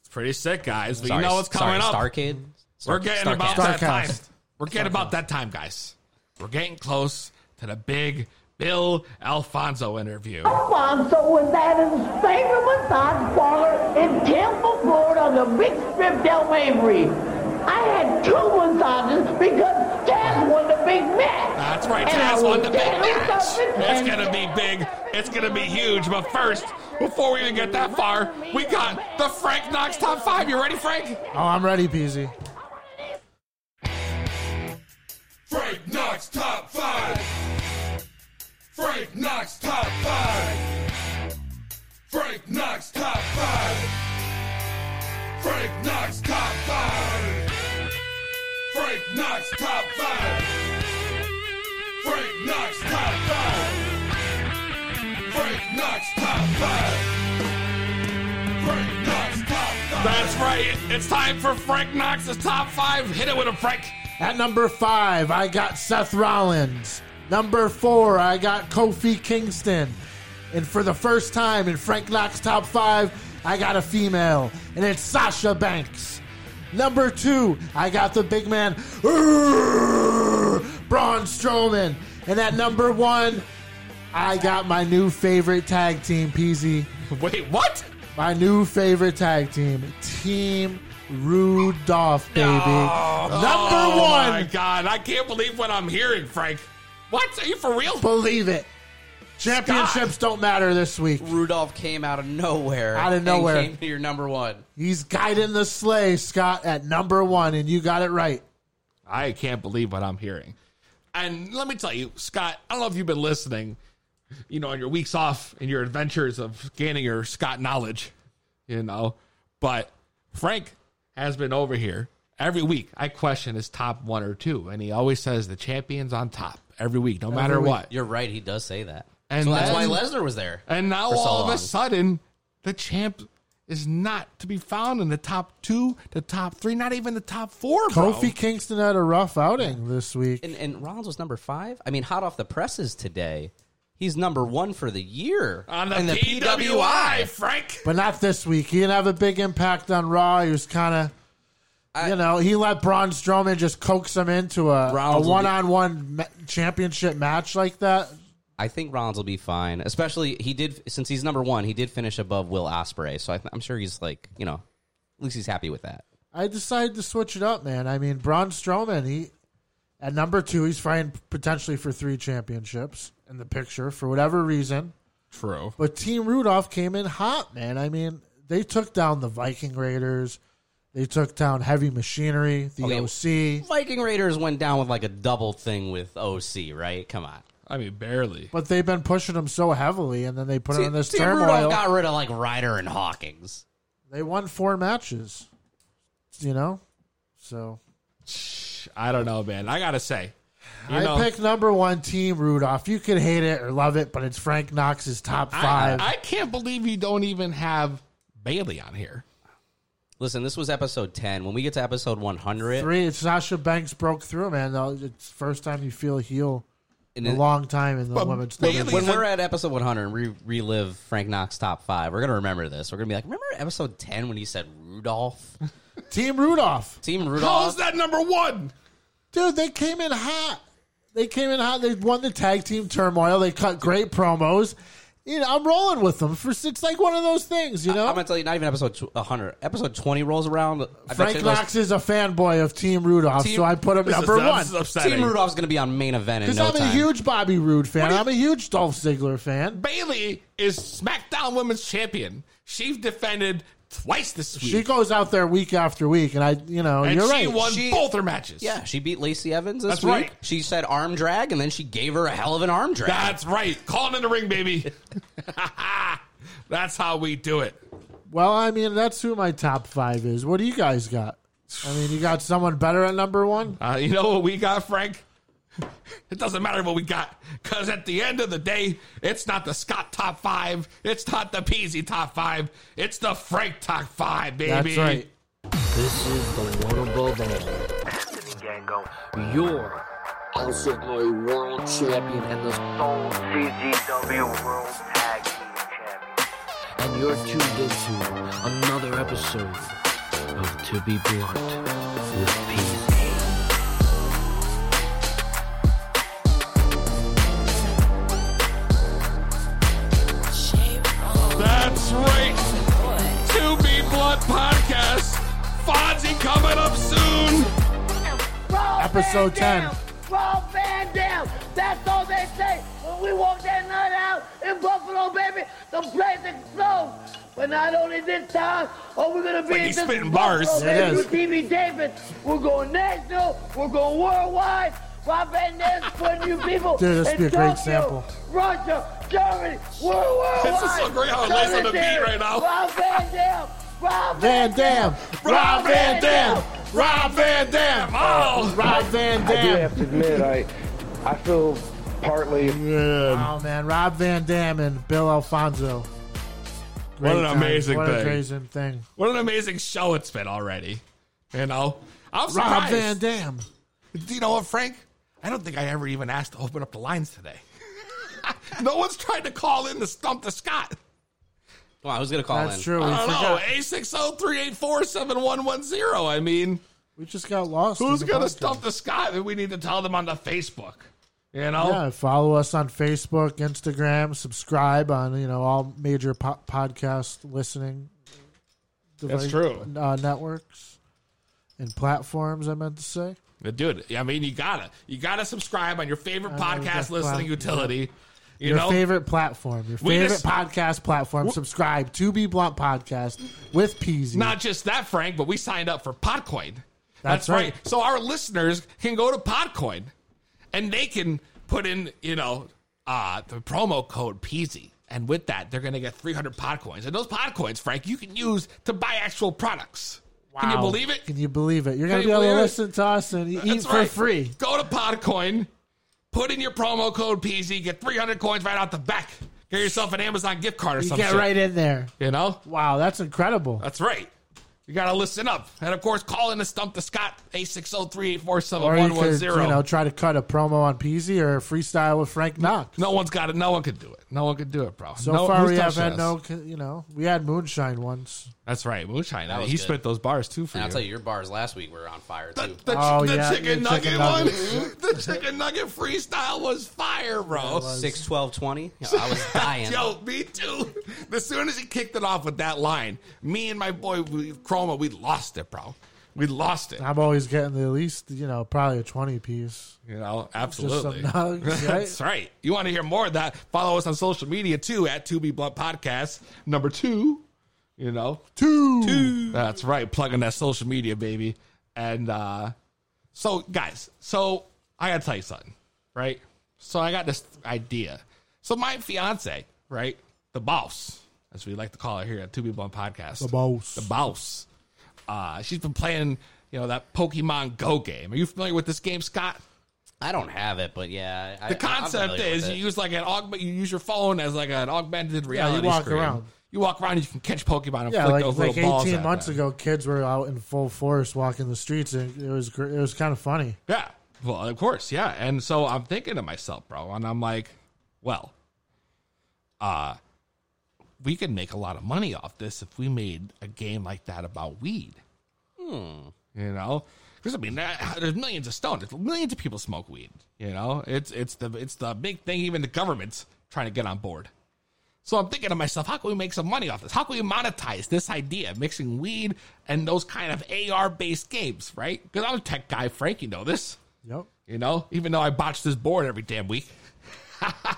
It's pretty sick, guys. But Sorry, you know what's coming sorry, up? Starcade? We're getting Starcast. about that time. Starcast. We're getting about that time, guys. We're getting close to the big Bill Alfonso interview. Alfonso was at his favorite massage parlor in Tampa, Florida, on the big strip Dale Mabry. I had two massages because Taz won the big match. That's right, And Taz won the big match. It's gonna be big. It's gonna be huge. But first, before we even get that far, we got the Frank Knox top five. You ready, Frank? Oh, I'm ready, Peasy. Frank Knox top five. Frank Knox top five. Frank Knox top five. Frank Knox top five. Knox top five. Frank Knox top five. Frank Knox top five. Frank Knox top five. That's right. It's time for Frank Knox's top five. Hit it with a Frank. At number five, I got Seth Rollins. Number four, I got Kofi Kingston. And for the first time in Frank Knox top five, I got a female, and it's Sasha Banks. Number two, I got the big man, Braun Strowman. And at number one, I got my new favorite tag team, PZ. Wait, what? My new favorite tag team, Team Rudolph, baby. Oh, number oh one. my God. I can't believe what I'm hearing, Frank. What? Are you for real? Believe it. Championships don't matter this week. Rudolph came out of nowhere. Out of and nowhere. came to your number one. He's guiding the sleigh, Scott, at number one, and you got it right. I can't believe what I'm hearing. And let me tell you, Scott, I don't know if you've been listening, you know, on your weeks off in your adventures of gaining your Scott knowledge, you know, but Frank has been over here every week. I question his top one or two, and he always says the champion's on top every week, no matter what. You're right. He does say that. And so that's then- why Lesnar was there. And now for so all of a sudden, the champ is not to be found in the top two, the top three, not even the top four, bro. Kofi Kingston had a rough outing this week. And, and Rollins was number five. I mean, hot off the presses today. He's number one for the year On the in PWI, Frank. But not this week. He didn't have a big impact on Raw. He was kind of, you know, he let Braun Strowman just coax him into a, a Rollins will one-on-one ma- championship match like that. I think Rollins will be fine. Especially he did since he's number one. He did finish above Will Ospreay, so I th- I'm sure he's like you know, at least he's happy with that. I decided to switch it up, man. I mean, Braun Strowman, he at number two, he's fighting potentially for three championships in the picture for whatever reason. True. But Team Rudolph came in hot, man. I mean, they took down the Viking Raiders. They took down Heavy Machinery, the Okay. OC. Viking Raiders went down with like a double thing with OC, right? Come on. I mean, barely. But they've been pushing them so heavily, and then they put See, on this Team turmoil. Rudolph got rid of like Ryder and Hawkins. They won four matches. You know? So I don't know, man. I gotta say, you I know, pick number one Team Rudolph. You can hate it or love it, but it's Frank Knox's top five. I can't believe you don't even have Bayley on here. Listen, this was episode ten. When we get to episode one hundred, Three, Sasha Banks broke through, man. Though It's first time you feel a heel in a long time in the women's division. when we're at episode 100 and we relive Frank Knox top five, we're gonna remember this. We're gonna be like, remember episode 10 when he said Rudolph? Team Rudolph. Team Rudolph. How's that number one? Dude, they came in hot. They came in hot. They won the tag team turmoil. They cut great promos. You know, I'm rolling with them. For it's like one of those things, you know. I'm gonna tell you, not even episode tw- 100. Episode 20 rolls around. I Frank you Knox is a fanboy of Team Rudolph, Team- so I put him This is- number this one. is Team Rudolph's gonna be on main event in Because no I'm time. a huge Bobby Roode fan. I'm a huge Dolph Ziggler fan. Bayley is SmackDown Women's Champion. She's defended twice this week. She goes out there week after week, and I, you know, and you're right. she right. won She- both her matches. Yeah, she beat Lacey Evans this That's week. right. She said arm drag, and then she gave her a hell of an arm drag. That's right. Call him in the ring, baby. That's how we do it. Well, I mean, that's who my top five is. What do you guys got? I mean, you got someone better at number one? Uh, you know what we got, Frank? It doesn't matter what we got, because at the end of the day, it's not the Scott top five, it's not the Peasy top five, it's the Frank top five, baby. That's right. This is the one above all. Anthony Gango, your House of Glory World Champion and the Stone CZW World Tag Team Champion. And you're tuned into another episode of 2B Blunt 2B Blunt podcast. Fonzie coming up soon. Episode 10. Rob Van Dam. That's all they say. When we walk that night out in Buffalo, baby, the place explodes. But not only this time, are we're gonna be like in he's this spitting Buffalo, bars. baby, It is. with TV Davis. We're going national. We're going worldwide. Rob Van Dam's putting you people Dude, this would be a great Tokyo, sample. Russia, Germany, we're worldwide. This is so great how it lays on the beat right now. Rob Van Dam. Rob Van Dam. Rob Van Dam. Rob Van Dam. Oh, Rob Van Dam. I do have to admit, I, I feel partly. Oh man, Rob Van Dam and Bill Alfonso. What an time. amazing what thing. a amazing thing. What an amazing show it's been already. You know, I'm Rob surprised. Van Dam. Do you know what, Frank? I don't think I ever even asked to open up the lines today. no one's tried to call in to stump the Scott. Well, I was gonna call That's in. true. We I don't know. forgot. 860-384-7110. I mean, We just got lost. who's the going to podcast. stump the Scott? And we need to tell them on the Facebook. You know? Yeah, follow us on Facebook, Instagram, subscribe on you know all major po- podcast listening. That's true. Uh, networks and platforms. I meant to say. But dude, I mean, you gotta, you gotta subscribe on your favorite podcast that's listening plat- utility. You your know, favorite platform, your We favorite just- podcast platform. Subscribe to Be Blunt Podcast with Peasy. Not just that, Frank, but we signed up for Podcoin. That's right. So our listeners can go to Podcoin and they can put in, you know, uh, the promo code Peasy. And with that, they're going to get 300 Podcoins. And those Podcoins, Frank, you can use to buy actual products. Wow. Can you believe it? Can you believe it? You're gonna be able to listen to us and eat That's for right. free. Go to Podcoin, put in your promo code PZ, get 300 coins right out the back. Get yourself an Amazon gift card or You something. get right in there. You know? Wow, that's incredible. That's right. You got to listen up. And of course, call in to Stump the Scott, Or you could, 860-384-7110. you know, try to cut a promo on Peasy or freestyle with Frank Knox. No one's got it. No one could do it. No one could do it, bro. So No- far, we have had no, you know, we had Moonshine once. That's right, Moonshine. That was he good. spit those bars too for And you. I'll tell you, your bars last week were on fire too. The, Oh, the yeah, chicken the nugget chicken one, the chicken nugget freestyle was fire, bro. Six, twelve, twenty. I was dying. Yo, me too. As soon as he kicked it off with that line, me and my boy we, Chroma, we lost it, bro. We lost it. I'm always getting the at least, you know, probably a 20 piece. You know, some absolutely. nugs, right? That's right. You want to hear more of that? Follow us on social media too at 2B Blunt Podcast. Number two, you know, two. two. That's right. Plugging that social media, baby. And uh so, guys, so I got to tell you something, right? So I got this idea. So my fiance, right, the boss, as we like to call her here at Two People on Podcast, The boss. the boss. Uh, she's been playing, you know, that Pokemon Go game. Are you familiar with this game, Scott? I don't have it, but yeah. I, The I'm concept is with you use like an augment. You use your phone as like an augmented Yeah, reality. you walk screen. around. You walk around. and You can catch Pokemon and Yeah, flick like, those like little 18 at months them. ago, kids were out in full force walking the streets, and it was it was kind of funny. Yeah. Well, of course, yeah. And so I'm thinking to myself, bro, and I'm like, well, uh, we could make a lot of money off this if we made a game like that about weed. Hmm. You know, because I mean, there's millions of stoners, millions of people smoke weed. You know, it's it's the it's the big thing. Even the government's trying to get on board. So I'm thinking to myself, how can we make some money off this? How can we monetize this idea, mixing weed and those kind of AR based games, right? Because I'm a tech guy, Frank. You know this. Yep. You know, even though I botch this board every damn week.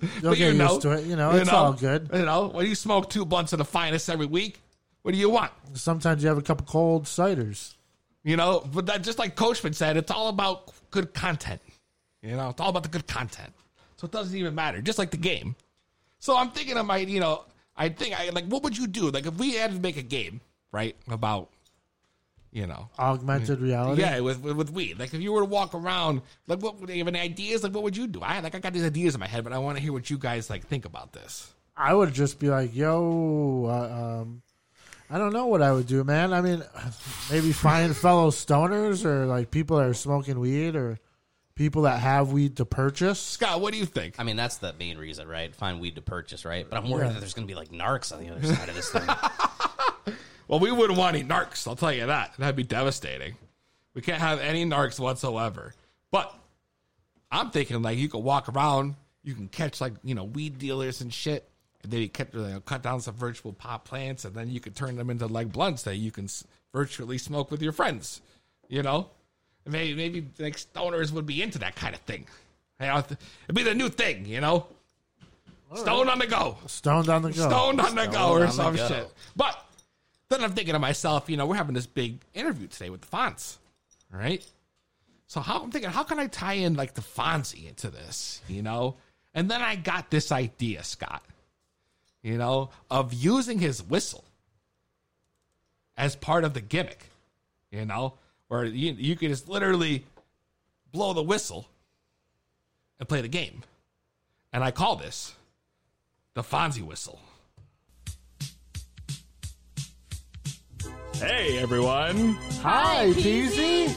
You'll But get you know, used to it. You know, it's all good. You know, when you smoke two blunts of the finest every week, what do you want? Sometimes you have a couple cold ciders. You know, but that just like Coachman said, it's all about good content. You know, it's all about the good content. So it doesn't even matter, just like the game. So I'm thinking of my, you know, I think I like, what would you do? Like if we had to make a game, right, about, you know, Augmented reality. yeah, with, with with weed. Like if you were to walk around, like what do you have any ideas? Like what would you do? I like I got these ideas in my head, but I want to hear what you guys like think about this. I would just be like, yo, uh, um, I don't know what I would do, man. I mean, maybe find fellow stoners or like people that are smoking weed or people that have weed to purchase. Scott, what do you think? I mean, that's the main reason, right? Find weed to purchase, right? But I'm worried Yeah. that there's going to be like narcs on the other side of this thing. Well, we wouldn't want any narcs. I'll tell you that. That'd be devastating. We can't have any narcs whatsoever. But I'm thinking like you could walk around, you can catch like you know weed dealers and shit, and then you cut, you know, cut down some virtual pot plants, and then you could turn them into like blunts that you can s- virtually smoke with your friends. You know, And maybe maybe like stoners would be into that kind of thing. It'd be the new thing. You know, stone on the go. Stoned on the go. Stoned on the go Stoned or on the some shit. But then I'm thinking to myself, you know, we're having this big interview today with the Fonts, right? So how I'm thinking, how can I tie in like the Fonzie into this, you know? And then I got this idea, Scott, you know, of using his whistle as part of the gimmick. You know, where you you can just literally blow the whistle and play the game. And I call this the Fonzie whistle. Hey everyone! Hi, Peasy.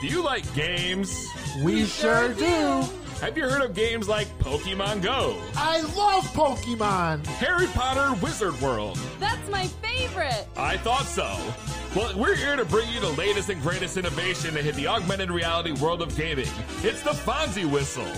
Do you like games? We sure do. Have you heard of games like Pokemon Go, I love Pokemon. Harry Potter Wizard World? That's my favorite. I thought so. Well, we're here to bring you the latest and greatest innovation to hit the augmented reality world of gaming. It's the Fonzie Whistle.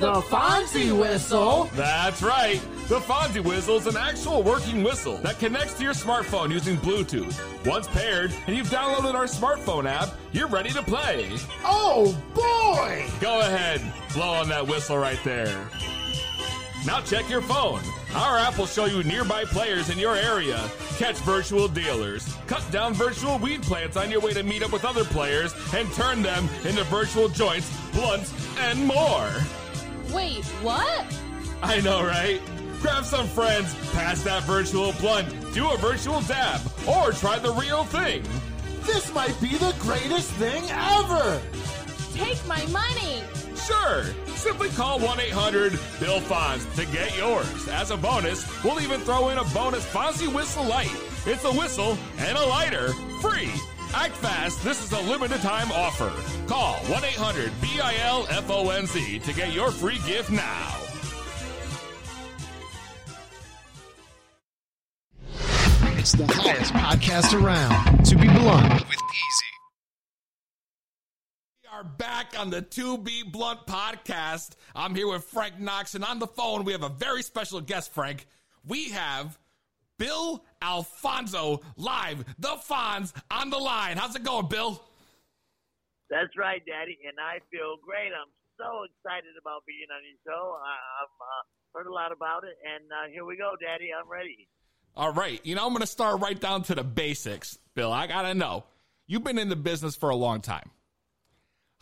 The Fonzie whistle. That's right. The Fonzie Whistle is an actual working whistle that connects to your smartphone using Bluetooth. Once paired and you've downloaded our smartphone app, you're ready to play. Oh boy! Go ahead, blow on that whistle right there. Now check your phone. Our app will show you nearby players in your area, catch virtual dealers, cut down virtual weed plants on your way to meet up with other players, and turn them into virtual joints, blunts, and more. Wait, what? I know, right? Grab some friends, pass that virtual blunt, do a virtual dab, or try the real thing. This might be the greatest thing ever. Take my money. Sure. Simply call 1 800 Bill Fonz to get yours. As a bonus, we'll even throw in a bonus Fonzie Whistle Light. It's a whistle and a lighter, free. Act fast. This is a limited time offer. Call 1 800 B I L F O N Z to get your free gift now. It's the highest podcast around. To be blunt, with easy. We are back on the 2B Blunt podcast. I'm here with Frank Knox, and on the phone, we have a very special guest, Frank. We have Bill Alfonso live, the Fonz on the line. How's it going, Bill? That's right, Daddy, and I feel great. I'm so excited about being on your show. I've uh, heard a lot about it, and uh, here we go, Daddy. I'm ready. All right. You know, I'm going to start right down to the basics, Bill. I got to know. You've been in the business for a long time.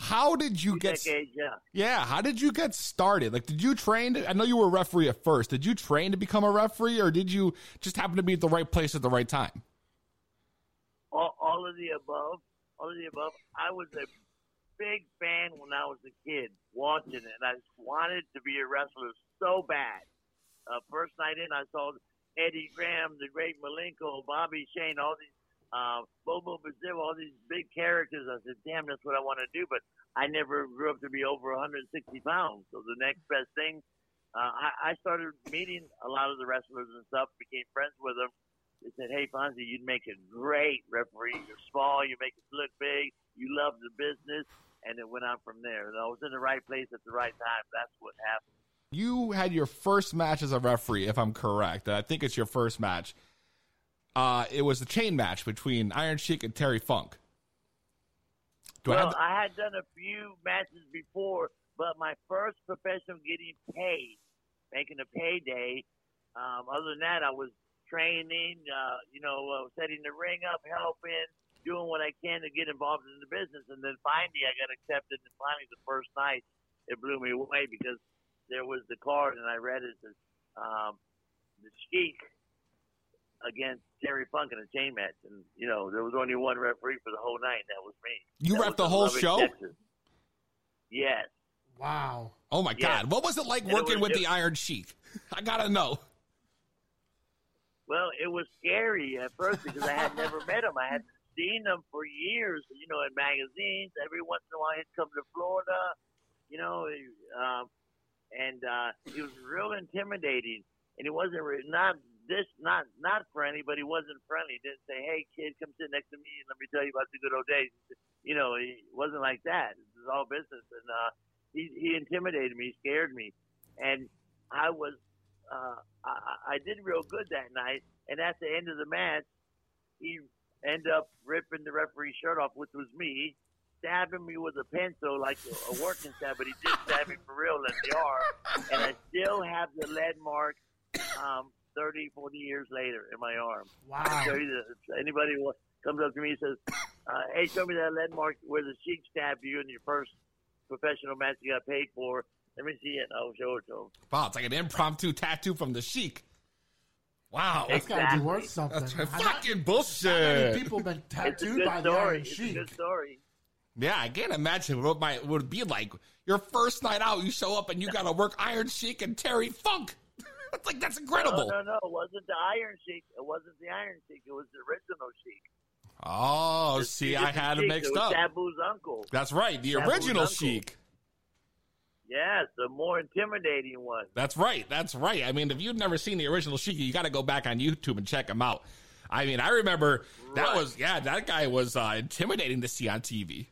How did you get decades, yeah. Yeah, how did you get started? Like did you train to, I know you were a referee at first. Did you train to become a referee or did you just happen to be at the right place at the right time? All, all of the above. All of the above. I was a big fan when I was a kid watching it, I just wanted to be a wrestler so bad. Uh, first night in, I saw Eddie Graham, the great Malenko, Bobby Shane, all these, uh, Bobo Brazil, all these big characters. I said, damn, that's what I want to do. But I never grew up to be over 160 pounds. So the next best thing, uh, I, I started meeting a lot of the wrestlers and stuff, became friends with them. They said, hey, Fonzie, you'd make a great referee. You're small, you make us look big, you love the business. And it went on from there. And I was in the right place at the right time. That's what happened. You had your first match as a referee, if I'm correct. I think it's your first match. Uh, it was a chain match between Iron Sheik and Terry Funk. Do I well, have the- I had done a few matches before, but my first professional getting paid, making a payday. Um, other than that, I was training, uh, you know, uh, setting the ring up, helping, doing what I can to get involved in the business. And then finally, I got accepted. And finally, the first night, it blew me away because there was the card, and I read it as um, the Sheik against Terry Funk in a chain match. And, you know, there was only one referee for the whole night, and that was me. You That ref the whole Lubbock, show? Texas. Yes. Wow. Oh my Yeah. God. What was it like And working was with the Iron Sheik? I got to know. Well, it was scary at first because I had never met him. I had seen him for years, you know, in magazines. Every once in a while, he'd come to Florida, you know, um, and uh, he was real intimidating. And he wasn't re- not this not not friendly, but he wasn't friendly. He didn't say, "Hey, kid, come sit next to me and let me tell you about the good old days." You know, he wasn't like that. It was all business, and uh, he he intimidated me, scared me, and I was uh, I, I did real good that night. And at the end of the match, he ended up ripping the referee's shirt off, which was me, stabbing me with a pencil like a, a working stab, but he did stab me for real in the arm. And I still have the lead mark um, 30, 40 years later in my arm. Wow. I show you this. Anybody wa- comes up to me and says, uh, hey, show me that lead mark where the sheik stabbed you in your first professional match you got paid for. Let me see it. I'll show it to him. Wow, it's like an impromptu tattoo from the Sheik. Wow, That's got to be worth something. That's How fucking many bullshit. people been It's a tattooed good by the story. Iron It's a Sheik? good story. Yeah, I can't imagine what my would be like. Your first night out, you show up and you got to work Iron Sheik and Terry Funk. It's like that's incredible. No, no, no. It wasn't the Iron Sheik. It wasn't the Iron Sheik. It was the original Sheik. Oh, The see, I had it mixed It up. Sabu's uncle. That's right, the Sabu's original uncle. Sheik. Yes, the more intimidating one. That's right. That's right. I mean, if you've never seen the original Sheik, you got to go back on YouTube and check him out. I mean, I remember that Right. was yeah, that guy was uh, intimidating to see on TV.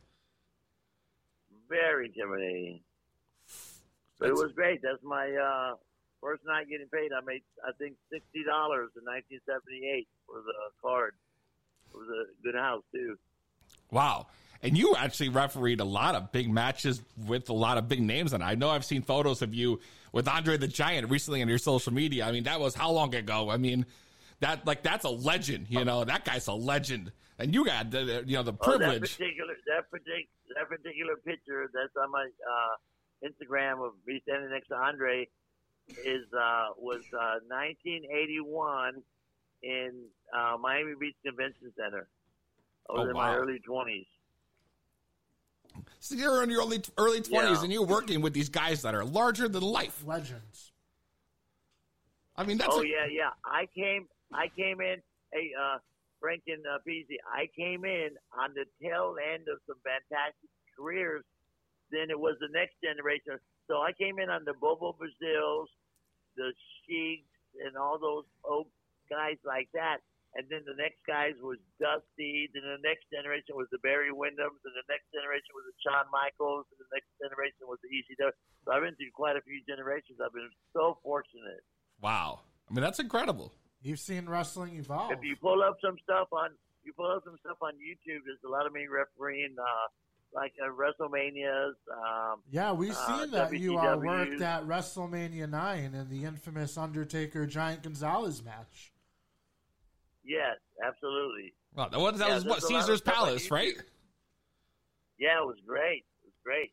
Very intimidating. But it was great. That's my uh, first night getting paid. I made, I think, sixty dollars in 1978 for the card. It was a good house too. Wow. And you actually refereed a lot of big matches with a lot of big names. And I know I've seen photos of you with Andre the Giant recently on your social media. I mean, that was how long ago? I mean, that like that's a legend. You know, that guy's a legend. And you got the, you know the Oh, that privilege. particular that particular that particular picture that's on my uh, Instagram of me standing next to Andre is uh, was uh, 1981 in uh, Miami Beach Convention Center. I was Oh, in my early 20s. So you're in your early early twenties, Yeah. and you're working with these guys that are larger than life. Legends. I mean, that's oh a- yeah, yeah. I came, I came in. Hey, uh, Frank and uh, Peasy, I came in on the tail end of some fantastic careers. Then it was the next generation. So I came in on the Bobo Brazils, the Sheiks, and all those old guys like that. And then the next guys was Dusty. Then the next generation was the Barry Windhams. And the next generation was the Shawn Michaels. And the next generation was the ECW. So I've been through quite a few generations. I've been so fortunate. wow. I mean, that's incredible. You've seen wrestling evolve. If you pull up some stuff on you pull up some stuff on YouTube, there's a lot of me refereeing uh, like uh, WrestleManias. Um, Yeah, we've uh, seen that you uh, worked at WrestleMania 9 in the infamous Undertaker Giant Gonzalez match. Yes, absolutely. Well, that was, that Yeah, was what there's a lot of Caesar's Palace, YouTube. right? Yeah, it was great. It was great.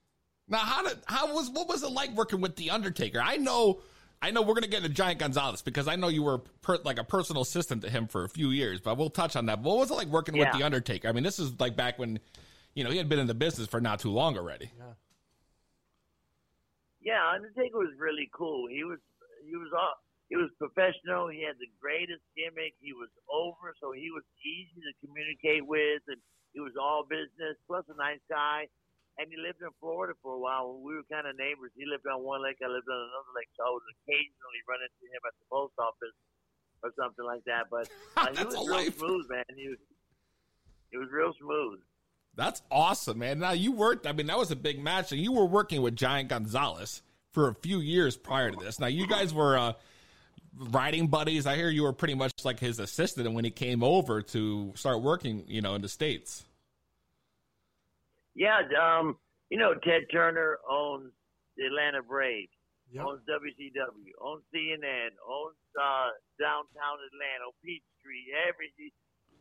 Now, how did how was what was it like working with the Undertaker? I know, I know we're gonna get into Giant Gonzalez because I know you were per, like a personal assistant to him for a few years, but we'll touch on that. But what was it like working with the Undertaker? I mean, this is like back when, you know, he had been in the business for not too long already. Yeah, Yeah, Undertaker was really cool. He was he was all he was professional. He had the greatest gimmick. He was over, so he was easy to communicate with, and he was all business. Plus a nice guy. And he lived in Florida for a while. We were kind of neighbors. He lived on one lake. I lived on another lake. So I would occasionally run into him at the post office or something like that. But uh, he was real life. smooth, man. He was, he was real smooth. That's awesome, man. Now you worked. I mean, that was a big match, and you were working with Giant Gonzalez for a few years prior to this. Now you guys were uh, riding buddies. I hear you were pretty much like his assistant when he came over to start working, you know, in the states. Yeah, um, you know, Ted Turner owns the Atlanta Braves, owns WCW, owns CNN, owns uh, downtown Atlanta, Peachtree, every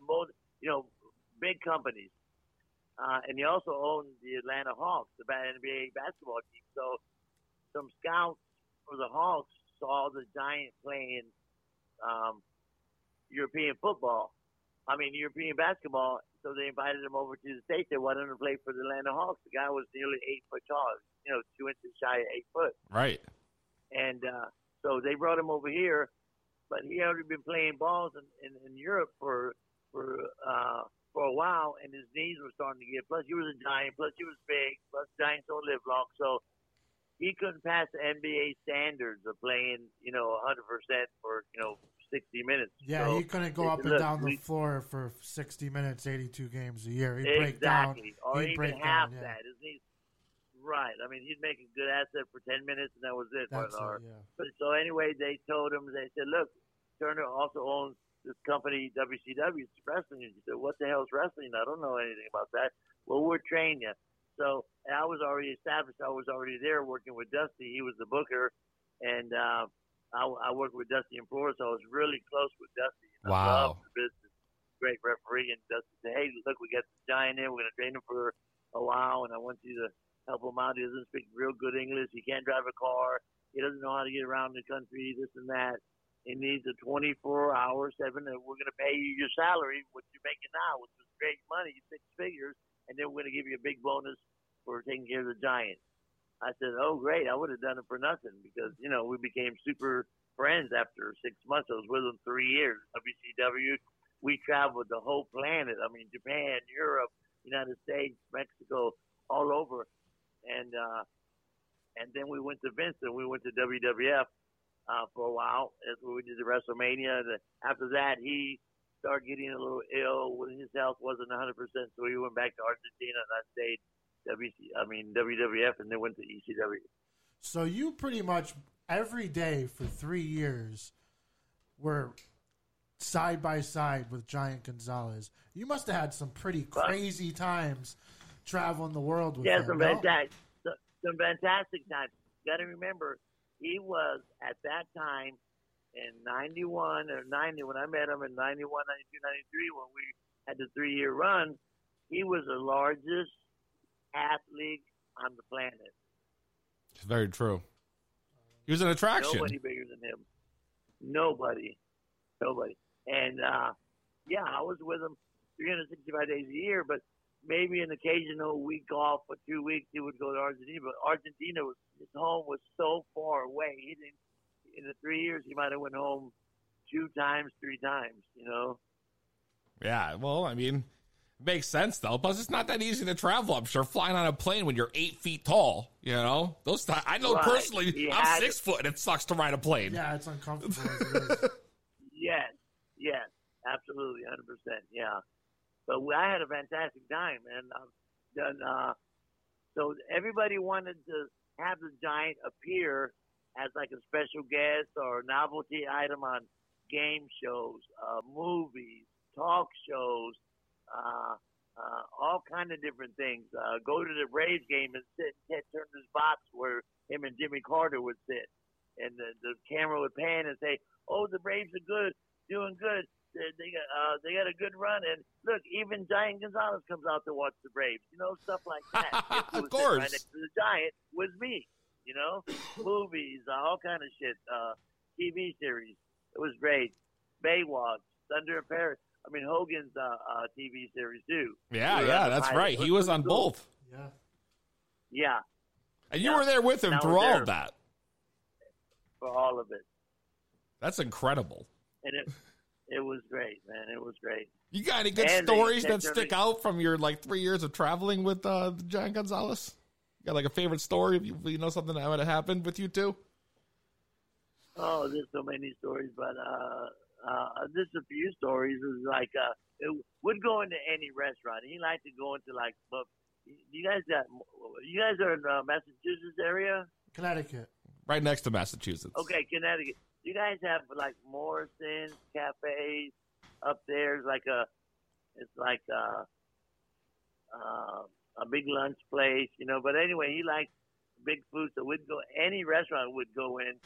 most you know, big companies. Uh, and he also owns the Atlanta Hawks, the ba- NBA basketball team. So some scouts for the Hawks saw the Giants playing um, European football. I mean, European basketball. So they invited him over to the States. They wanted him to play for the Atlanta Hawks. The guy was nearly eight foot tall, you know, two inches shy of eight foot. Right. And uh, so they brought him over here, but he had already been playing balls in, in, in Europe for for uh, for a while, and his knees were starting to get. Plus, he was a giant. Plus, he was big. Plus, giants don't live long, so he couldn't pass the NBA standards of playing, you know, 100 percent for you know 60 minutes. Yeah, So he couldn't go up and "Look, down the we- floor for 60 minutes, 82 games a year. He'd break down. exactly, or He'd even break half down, yeah. that. Knees, right? I mean, he'd make a good asset for 10 minutes, and that was it. That's it, yeah. But so anyway, they told him they said, "Look, Turner also owns this company WCW wrestling." And he said, "What the hell is wrestling? I don't know anything about that." Well, we're training you. So and I was already established. I was already there working with Dusty. He was the booker, and uh, I, I worked with Dusty in Florida, so I was really close with Dusty. And I Wow. loved the business. Great referee, and Dusty said, "Hey, look, we got this giant in. We're going to train him for a while, and I want you to help him out. He doesn't speak real good English. He can't drive a car. He doesn't know how to get around the country. This and that." He needs a 24 hour, seven, and we're going to pay you your salary, what you're making now, which is great money, six figures, and then we're going to give you a big bonus for taking care of the Giants. I said, oh, great. I would have done it for nothing because, you know, we became super friends after six months. I was with them three years. WCW, we traveled the whole planet. I mean, Japan, Europe, United States, Mexico, all over. And, uh, and then we went to Vince and we went to WWF uh, for a while. That's we did the WrestleMania. And after that, he started getting a little ill when his health wasn't 100%. So he went back to Argentina and I stayed WC, I mean WWF, and then went to ECW. So you pretty much every day for three years were side by side with Giant Gonzalez. You must have had some pretty crazy times traveling the world with Yeah, him. some no? fantastic, some fantastic times. Got to remember, he was at that time in '91 or '90 when I met him in '91, '92, '93 when we had the three-year run. He was the largest athlete on the planet. It's very true. He was an attraction. Nobody bigger than him. Nobody. Nobody. And uh yeah, I was with him 365 days a year, but maybe an occasional week off for two weeks he would go to Argentina. But Argentina was his home was so far away. He didn't in the three years he might have went home two times, three times, you know. Yeah, well, I mean, makes sense though. Plus, it's not that easy to travel. I'm sure flying on a plane when you're eight feet tall. You know, those. Ti- I know Right. personally, He I'm had six foot, and it sucks to ride a plane. Yeah, it's uncomfortable. as it is. Yes, yes, absolutely, hundred percent. Yeah, but we, I had a fantastic time, and I've done. Uh, so everybody wanted to have the giant appear as like a special guest or a novelty item on game shows, uh, movies, talk shows, uh, uh, all kind of different things. Uh, go to the Braves game and sit in Ted Turner's box where him and Jimmy Carter would sit, and the, the camera would pan and say, "Oh, the Braves are good, doing good. They, they got uh, they got a good run." And look, even Giant Gonzalez comes out to watch the Braves. You know, stuff like that. Guess who was sitting course. right next to the Giant was me. You know, movies, uh, all kind of shit. Uh, TV series. It was great. Baywatch, Thunder in Paradise. I mean Hogan's uh, uh, TV series too. Yeah, We yeah, that's right. He was on cool. both, Yeah. Yeah, and you Yeah. were there with him And through all of that. for all of it, That's incredible. and it it was great, man. It was great. You got any good And stories they that stick me- out from your like three years of traveling with uh, Giant Gonzalez? You got like a favorite story? You, you know something that might have happened with you too? Oh, there's so many stories, but uh, uh, there's a few stories. Is like uh, it would go into any restaurant. He liked to go into like, but you guys got you guys are in uh, Massachusetts area. Connecticut. Right next to Massachusetts. Okay, Connecticut. You guys have like Morrison's cafes up there. It's like a, it's like a, uh, a big lunch place, you know. But anyway, he liked big food, so we'd go. Any restaurant would go in.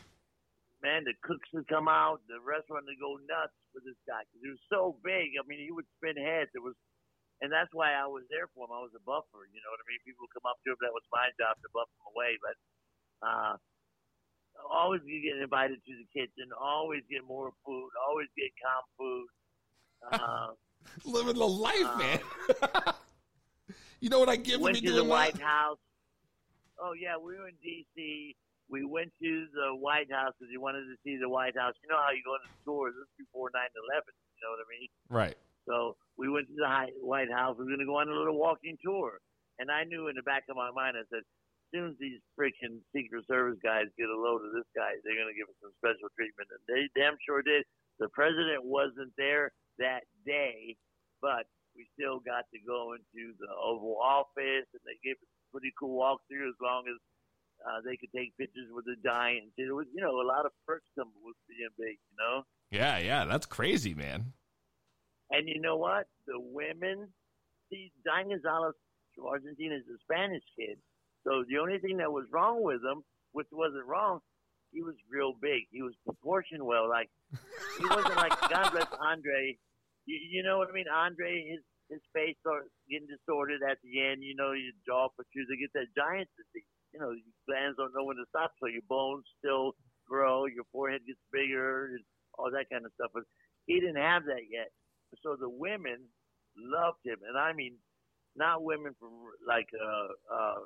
Man, the cooks would come out. The restaurant would go nuts for this guy because he was so big. I mean, he would spin heads. It was, and that's why I was there for him. I was a buffer. You know what I mean? People would come up to him. That was my job to buff him away. But uh, always you get invited to the kitchen. Always get more food. Always get comp food. Uh, Living the life, Uh, man. you know what I give went me to the doing White that? House. Oh yeah, we were in D.C. We went to the White House because he wanted to see the White House. You know how you go into stores. This is before 9/11. You know what I mean? Right. So we went to the White House. We were going to go on a little walking tour. And I knew in the back of my mind, I said, as soon as these freaking Secret Service guys get a load of this guy, they're going to give us some special treatment. And they damn sure did. The president wasn't there that day, but we still got to go into the Oval Office, and they gave us a pretty cool walkthrough as long as uh, they could take pictures with the giant. It was, you know, a lot of perks come with being big, you know? Yeah, yeah, that's crazy, man. And you know what? The women, see, Giant Gonzalez from Argentina is a Spanish kid. So the only thing that was wrong with him, which wasn't wrong, he was real big. He was proportioned well. Like, he wasn't like, God bless Andre. You, you know what I mean? Andre, his, his face starts getting distorted at the end. You know, your jaw protrudes. They get that giant disease. You know, your glands don't know when to stop, so your bones still grow. Your forehead gets bigger. And all that kind of stuff. But he didn't have that yet. So the women loved him, and I mean, not women from like uh, uh,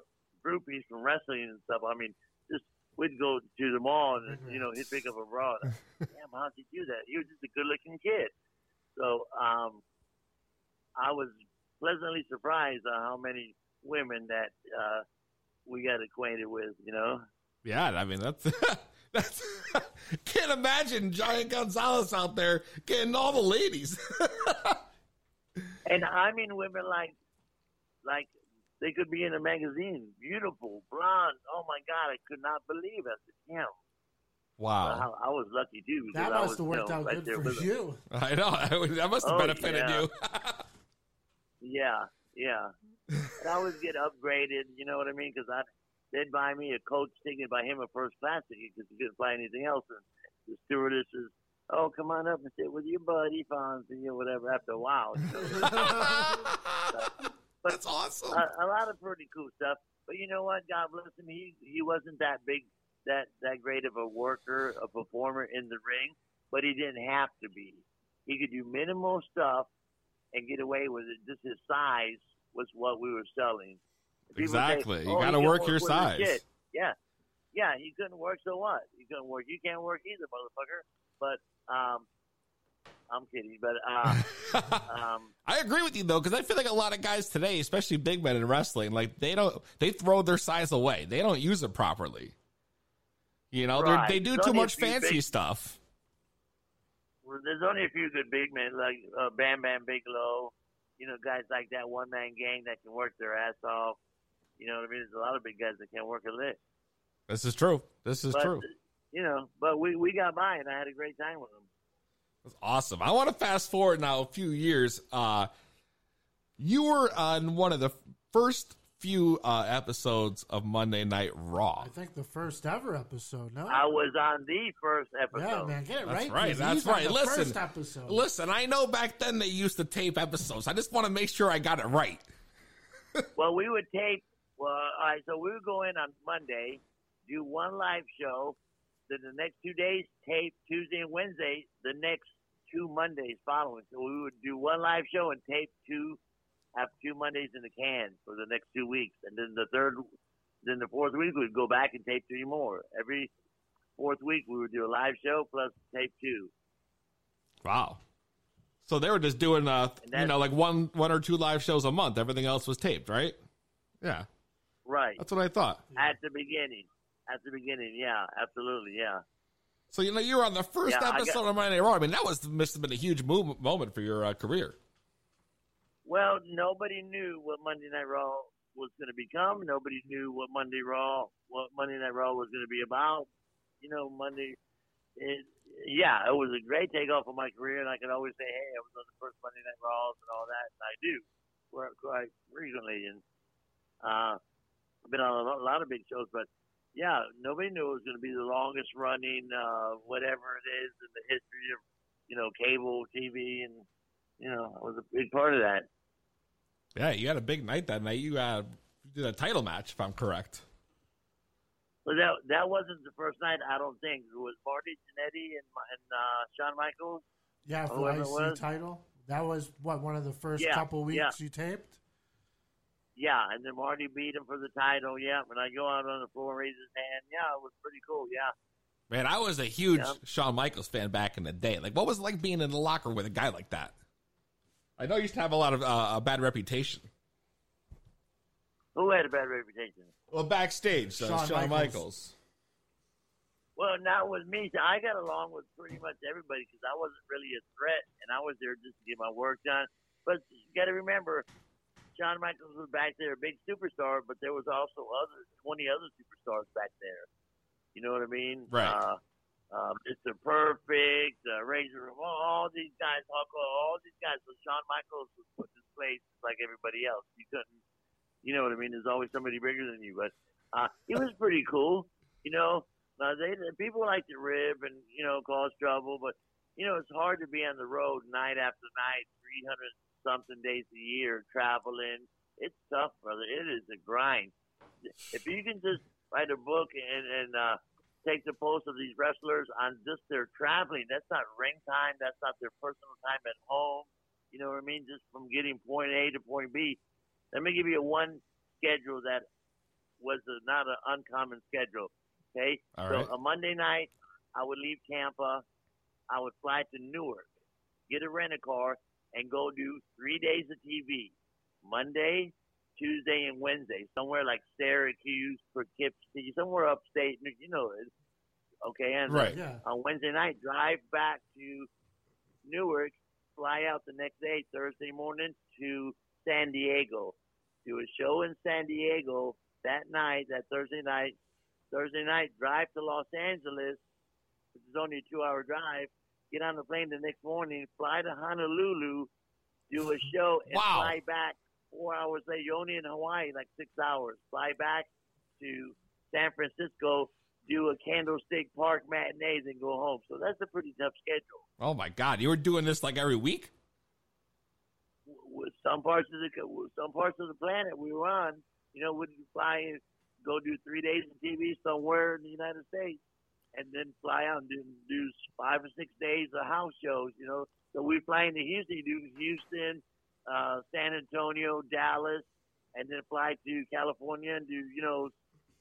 groupies from wrestling and stuff. I mean, just we'd go to the mall and you know he'd pick up a bra. And, Damn, how'd he do that? He was just a good-looking kid. So um, I was pleasantly surprised at how many women that uh, we got acquainted with. You know. Yeah, I mean that's that's can't imagine Giant Gonzalez out there getting all the ladies. And I mean women like, like they could be in a magazine, beautiful, blonde. Oh my God, I could not believe it. Damn. wow. I, I was lucky too. because That I must was, have worked you know, out right good for with them. you. I know that must have Oh, benefited yeah. you. Yeah, yeah. and I always get upgraded. You know what I mean? Because I they'd buy me a coach ticket, buy him a first class ticket because he couldn't buy anything else. And the stewardess stewardesses, oh, come on up and sit with your buddy Fonzie or whatever. After a while, you know. But that's awesome. A, a lot of pretty cool stuff. But you know what? God bless him. He he wasn't that big, that that great of a worker, a performer in the ring, but he didn't have to be. He could do minimal stuff and get away with it. Just his size was what we were selling. People Exactly. You "Oh, he gotta can work your size." shit." Yeah, yeah. He couldn't work, so what? He couldn't work. You can't work either, motherfucker. But um, I'm kidding. But uh, um, I agree with you though, because I feel like a lot of guys today, especially big men in wrestling, like they don't they throw their size away. They don't use it properly. You know, Right. they do There's too much fancy big- stuff. Well, there's only a few good big men like uh, Bam Bam Bigelow, you know, guys like that one man gang that can work their ass off. You know what I mean? There's a lot of big guys that can't work a lick. This is true. This is but, true. You know, but we we got by and I had a great time with them. That's awesome. I want to fast forward now a few years. Uh, you were on one of the first few uh, episodes of Monday Night Raw. I think the first ever episode. No, I was on the first episode. Yeah, man, get it That's right. right. That's right. the Listen, first episode. listen. I know back then they used to tape episodes. I just want to make sure I got it right. well, we would tape. Well, all right. So we would go in on Monday, do one live show. Then the next two days, tape Tuesday and Wednesday. The next two Mondays following. So we would do one live show and tape two, have two Mondays in the can for the next two weeks, and then the third, then the fourth week we'd go back and tape three more. Every fourth week we would do a live show plus tape two. Wow. So they were just doing, uh, you know, like one one or two live shows a month. Everything else was taped, right? Yeah, Right. that's what I thought. At the beginning. At the beginning, yeah, absolutely, yeah. So you know, you were on the first Yeah, episode got- of Monday Night Raw. I mean, that was must have been a huge move, moment for your uh, career. Well, nobody knew what Monday Night Raw was going to become. Nobody knew what Monday Raw, what Monday Night Raw was going to be about. You know, Monday. It, yeah, it was a great takeoff of my career, and I could always say, "Hey, I was on the first Monday Night Raws and all that," and I do quite, quite frequently. And uh, I've been on a lot of big shows, but yeah, nobody knew it was going to be the longest running, uh, whatever it is in the history of, you know, cable TV, and you know, I was a big part of that. Yeah, you had a big night that night. You, uh, did a title match, if I'm correct. Well, that that wasn't the first night. I don't think it was Marty Jannetty and and uh, Shawn Michaels. yeah, for whoever the IC was. title. That was what one of the first Yeah, couple weeks yeah. you taped. Yeah, and then Marty beat him for the title. Yeah, when I go out on the floor, and raise his hand. Yeah, it was pretty cool. Yeah. Man, I was a huge Yeah. Shawn Michaels fan back in the day. Like, what was it like being in the locker with a guy like that? I know he used to have a lot of uh, a bad reputation. Who had a bad reputation? Well, backstage, uh, Shawn Shawn, Michaels. Michaels. Well, not with me. I got along with pretty much everybody because I wasn't really a threat, and I was there just to get my work done. But you got to remember, Shawn Michaels was back there, a big superstar, but there was also other twenty other superstars back there. You know what I mean? Right. Uh, uh, Mr. Perfect, uh, Razor Ramon, all these guys, all these guys. So Shawn Michaels was put in place like everybody else. You couldn't, you know what I mean? There's always somebody bigger than you, but uh, it was pretty cool. You know, now they people like to rib and you know cause trouble, but you know it's hard to be on the road night after night, 300 something days a year traveling. It's tough, brother. It is a grind. If you can just write a book and and uh, take the pulse of these wrestlers on just their traveling. That's not ring time. That's not their personal time at home. You know what I mean? Just from getting point A to point B. Let me give you one schedule that was a, not an uncommon schedule. Okay, All so right. a Monday night, I would leave Tampa. I would fly to Newark, get a rent a car, and go do three days of TV. Monday, Tuesday, and Wednesday, somewhere like Syracuse, Poughkeepsie, somewhere upstate. You know, okay. And Right. Yeah. on Wednesday night, drive back to Newark, fly out the next day, Thursday morning, to San Diego. Do a show in San Diego that night, that Thursday night. Thursday night, drive to Los Angeles, which is only a two hour drive. Get on the plane the next morning, fly to Honolulu, do a show, and Wow. fly back four hours later. You're only in Hawaii, like six hours. Fly back to San Francisco, do a Candlestick Park matinee, then go home. So that's a pretty tough schedule. Oh my God, you were doing this like every week? with some parts of the some parts of the planet we were on, you know, would you fly and go do three days of TV somewhere in the United States, and then fly out and do, do five or six days of house shows, you know. So we fly into Houston, do Houston, uh, San Antonio, Dallas, and then fly to California and do you know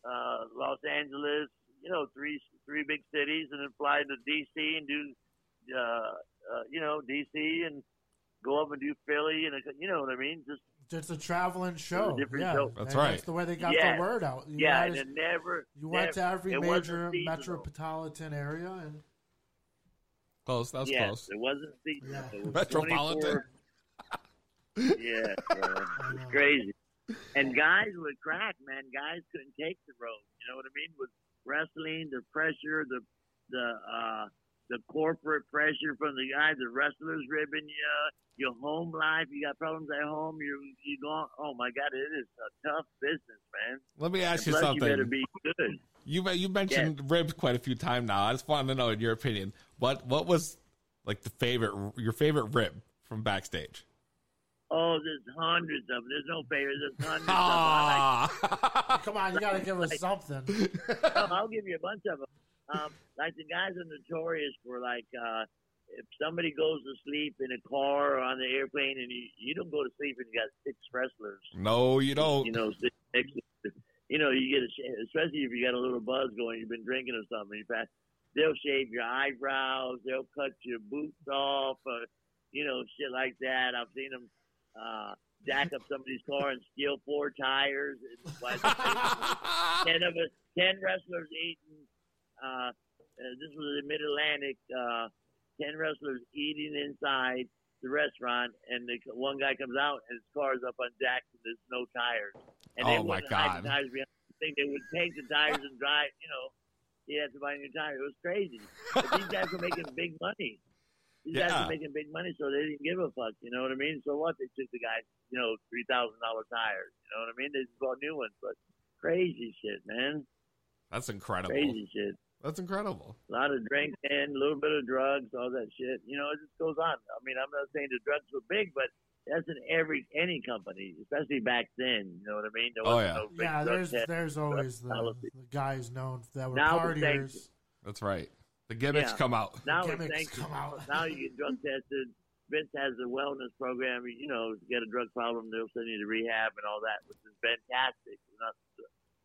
uh, Los Angeles, you know, three three big cities, and then fly to DC and do uh, uh, you know DC and go up and do Philly and you know what I mean, just It's a traveling show. different yeah, show. That's And right. That's the way they got Yeah. the word out. You yeah, had and us- it never. you went to every major metropolitan area, and Close. That was yes, close. it wasn't seasonal. It was Metropolitan. yeah, man, it's crazy. And guys would crack, man. Guys couldn't take the road. You know what I mean? With wrestling, the pressure, the the uh, the corporate pressure from the guys, the wrestlers ribbing you, your home life. You got problems at home. You you going? Oh my God, it is a tough business, man. Let me ask And you plus something. You better be good. You you mentioned ribs quite a few times now. I just wanted to know, in your opinion, what what was like the favorite your favorite rib from backstage? Oh, there's hundreds of them. There's no favorites. There's hundreds Ah. of them. come on, you got to give us something. no, I'll give you a bunch of them. Um, like the guys are notorious for like uh, if somebody goes to sleep in a car or on the airplane, and you you don't go to sleep and you got six wrestlers. No, you don't. You know, six, six, you know, you get a sh- especially if you got a little buzz going, you've been drinking or something. You pass, they'll shave your eyebrows, they'll cut your boots off, uh, you know, shit like that. I've seen them uh, jack up somebody's car and steal four tires. And ten of us, ten wrestlers eating. Uh, uh, this was the Mid Atlantic. Uh, ten wrestlers eating inside the restaurant, and the, one guy comes out and his car is up on jacks and there's no tires. And they Oh, my God. the tires behind the thing. They would take the tires and drive. You know, he had to buy a new tire. It was crazy. But these guys were making big money. These guys were making big money, so they didn't give a fuck. You know what I mean? So what? They took the guys, you know, three thousand dollar tires. You know what I mean? They just bought new ones, but crazy shit, man. That's incredible. Crazy shit. That's incredible. A lot of drinking, a little bit of drugs, all that shit. You know, it just goes on. I mean, I'm not saying the drugs were big, but that's in every any company, especially back then. You know what I mean? There Oh, yeah. no big Yeah, there's test, there's always the, the guys known that were Now partiers. That's right. The gimmicks Yeah. come out. Now Gimmicks it's sanctions. come out. Now you get drug tested. Vince has a wellness program. You know, if you get a drug problem, they'll send you to rehab and all that, which is fantastic. We're not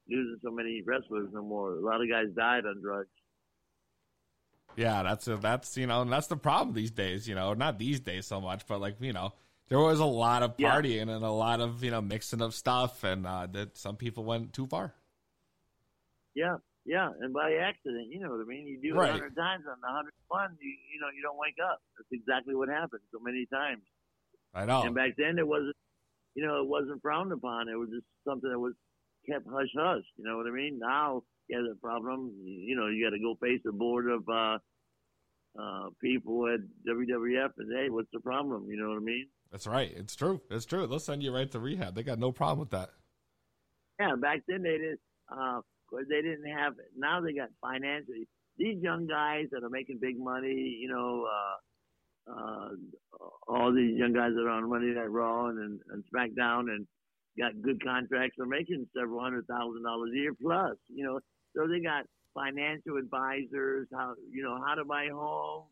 losing so many wrestlers no more. A lot of guys died on drugs. Yeah, that's a, that's you know, and that's the problem these days. You know, not these days so much, but like you know, there was a lot of Yeah. partying and a lot of you know mixing of stuff, and uh, that some people went too far. Yeah, yeah, and by accident, you know what I mean. You do it Right. a hundred times on the hundred one, you you know you don't wake up. That's exactly what happened so many times. I know. And back then, it wasn't, you know, it wasn't frowned upon. It was just something that was kept hush hush. You know what I mean? Now, you have a problem. You, know, you got to go face the board of uh, uh, people at WWF and hey, what's the problem? You know what I mean? That's right. It's true. It's true. They'll send you right to rehab. They got no problem with that. Yeah, back then they didn't. Uh, 'cause they didn't have. It. Now they got financially. These young guys that are making big money, you know, uh, uh, all these young guys that are on Monday Night Raw and, and SmackDown and got good contracts are making several hundred thousand dollars a year plus. You know, so they got financial advisors, how you know how to buy homes,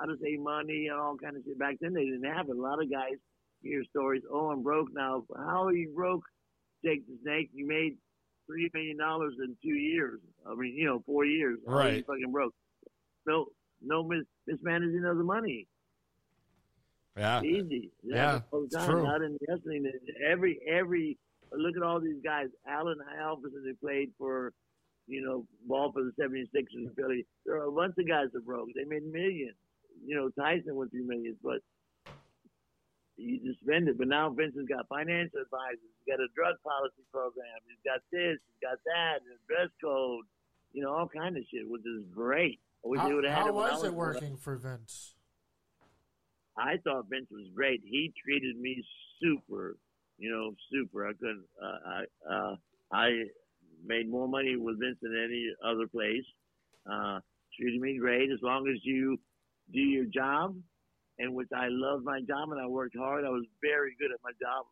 how to save money, and all kind of shit. Back then they didn't have it. A lot of guys hear stories. Oh, I'm broke now. How are you broke? Jake the Snake, you made three million dollars in two years. I mean, you know, four years. How are you Right. fucking broke. No, no mis- mismanaging of the money. Yeah. Easy. It Yeah, happens all the it's time. true. Not in wrestling. Every every look at all these guys. Allen Iverson, they played for, you know, ball for the 76ers in Philly. There are a bunch of guys that broke. They made millions. You know, Tyson went through millions, but you just spend it. But now Vince has got financial advisors. He's got a drug policy program. He's got this. He's got that. And dress code. You know, all kind of shit, which is great. I wish they How, would have had how it was was it working for Vince? I thought Vince was great. He treated me super, you know, super. I couldn't. Uh, I uh, I made more money with Vince than any other place. Uh, treated me great as long as you do your job, and which I love my job and I worked hard. I was very good at my job,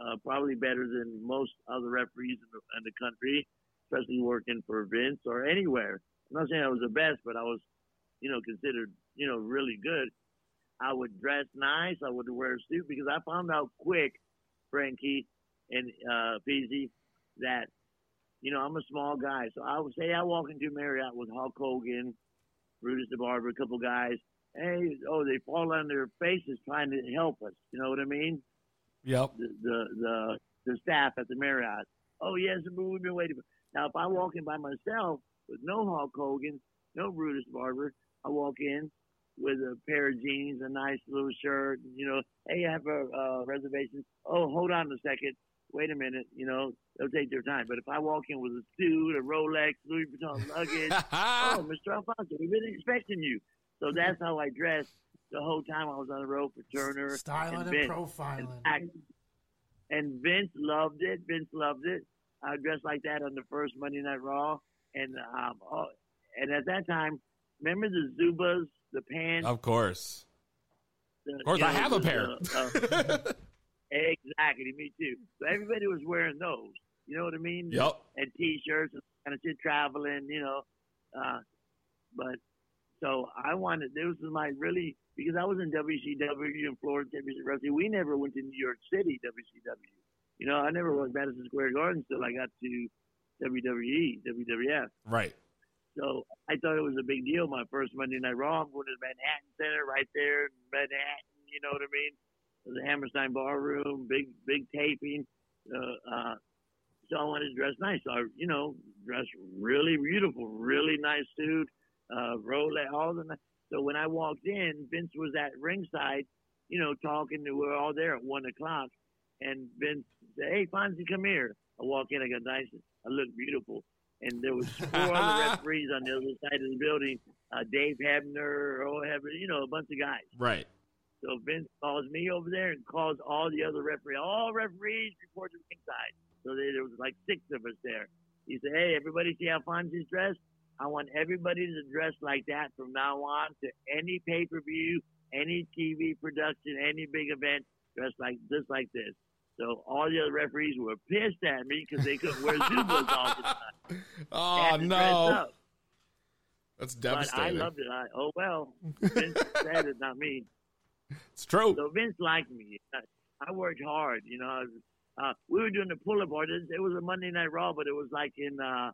uh, probably better than most other referees in the, in the country, especially working for Vince or anywhere. I'm not saying I was the best, but I was, you know, considered, you know, really good. I would dress nice. I would wear a suit because I found out quick, Frankie and uh, Peasy, that you know I'm a small guy. So I would say I walk into Marriott with Hulk Hogan, Brutus the Barber, a couple guys. Hey, oh, they fall on their faces trying to help us. You know what I mean? Yep. The the the, the staff at the Marriott. Oh yes, we've been waiting. For. Now if I walk in by myself with no Hulk Hogan, no Brutus Barber, I walk in with a pair of jeans, a nice little shirt. You know, hey, I have a uh, reservation. Oh, hold on a second. Wait a minute. You know, they'll take their time. But if I walk in with a suit, a Rolex, Louis Vuitton luggage, oh, Mr. Alfonso, we've been expecting you. So that's how I dressed the whole time I was on the road for Turner. Styling and Vince. profiling. And, act- and Vince loved it. Vince loved it. I dressed like that on the first Monday Night Raw, and um, oh, and at that time, remember the Zubaz, the pants. Of course. the- Of course, I know, have a pair. the, uh, exactly, me too. So everybody was wearing those. You know what I mean? Yep. And t-shirts and kind of shit, traveling. You know, uh, but so I wanted. This was my really because I was in WCW in Florida Championship Wrestling. We never went to New York City WCW. You know, I never was Madison Square Garden until I got to WWE, WWF. Right. So I thought it was a big deal. My first Monday Night Raw, I'm going to the Manhattan Center right there in Manhattan. You know what I mean? The Hammerstein Ballroom, big big taping. Uh, uh, so I wanted to dress nice. So I, you know, dress really beautiful, really nice suit, uh, Rolex, all the. So when I walked in, Vince was at ringside, you know, talking to. We were all there at one o'clock, and Vince said, "Hey, Fonzie, come here." I walk in, I got nice, I look beautiful, and there was four other referees on the other side of the building. Uh, Dave Hebner, Earl Hebner, you know, a bunch of guys. Right. So Vince calls me over there and calls all the other referees. All referees report to ringside. So there there was like six of us there. He said, "Hey, everybody, see how Fonzie's dressed? I want everybody to dress like that from now on to any pay per view, any TV production, any big event. Dress like just like this." So all the other referees were pissed at me because they couldn't wear Zubaz all the time. Oh had to dress no. That's But I devastating. loved it. I, oh well, Vince said it, not me. It's true. So Vince liked me. I, I worked hard. You know, I was, uh, we were doing the pull up It, it was a Monday Night Raw, but it was like in uh,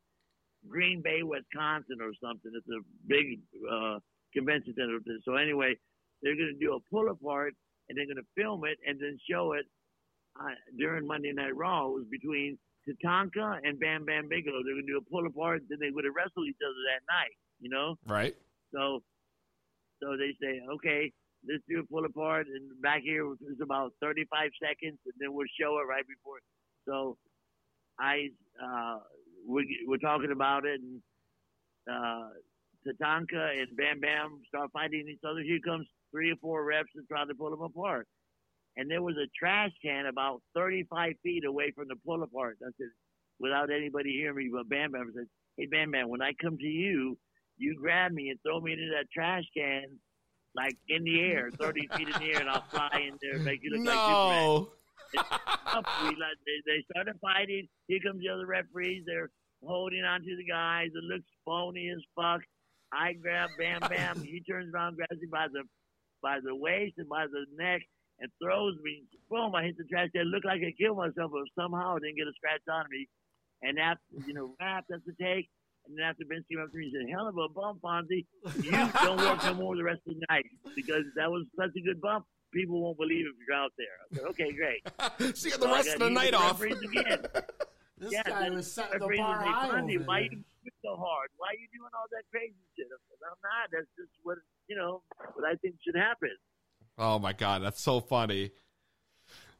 Green Bay, Wisconsin, or something. It's a big uh, convention center. So anyway, they're going to do a pull apart, and they're going to film it and then show it uh, during Monday Night Raw. It was between Tatanka and Bam Bam Bigelow. They're going to do a pull apart, then they would have wrestled each other that night. You know. Right. So, so they say, okay, let's do it pull apart, and back here it's about 35 seconds, and then we'll show it right before. So, I uh, we we're talking about it, and uh, Tatanka and Bam Bam start fighting each other. Here comes three or four reps to try to pull them apart. And there was a trash can about 35 feet away from the pull apart. I said, without anybody hearing me, but Bam Bam said, "Hey Bam Bam, when I come to you, you grab me and throw me into that trash can, like in the air, 30 feet in the air, and I'll fly in there and make you look like No. Superman." Up, we they, they started fighting. Here comes the other referees. They're holding on to the guys. It looks phony as fuck. I grab Bam Bam. he turns around, grabs me by the by the waist and by the neck, and throws me. Boom! I hit the trash can. Looked like I killed myself, but somehow I didn't get a scratch on me. And after you know, rap, that's the take. And then after Vince came up to me and said, "Hell of a bump, Fonzie. You don't work no more the rest of the night because that was such a good bump. People won't believe if you're out there." I said, "Okay, great." So you got So the rest of the night the off. Again. This yeah, guy was setting the referees bar high "Fonzie, over Why there." you so hard? Why you doing all that crazy shit? I said, I'm not. That's just what you know. What I think should happen. Oh my god, that's so funny.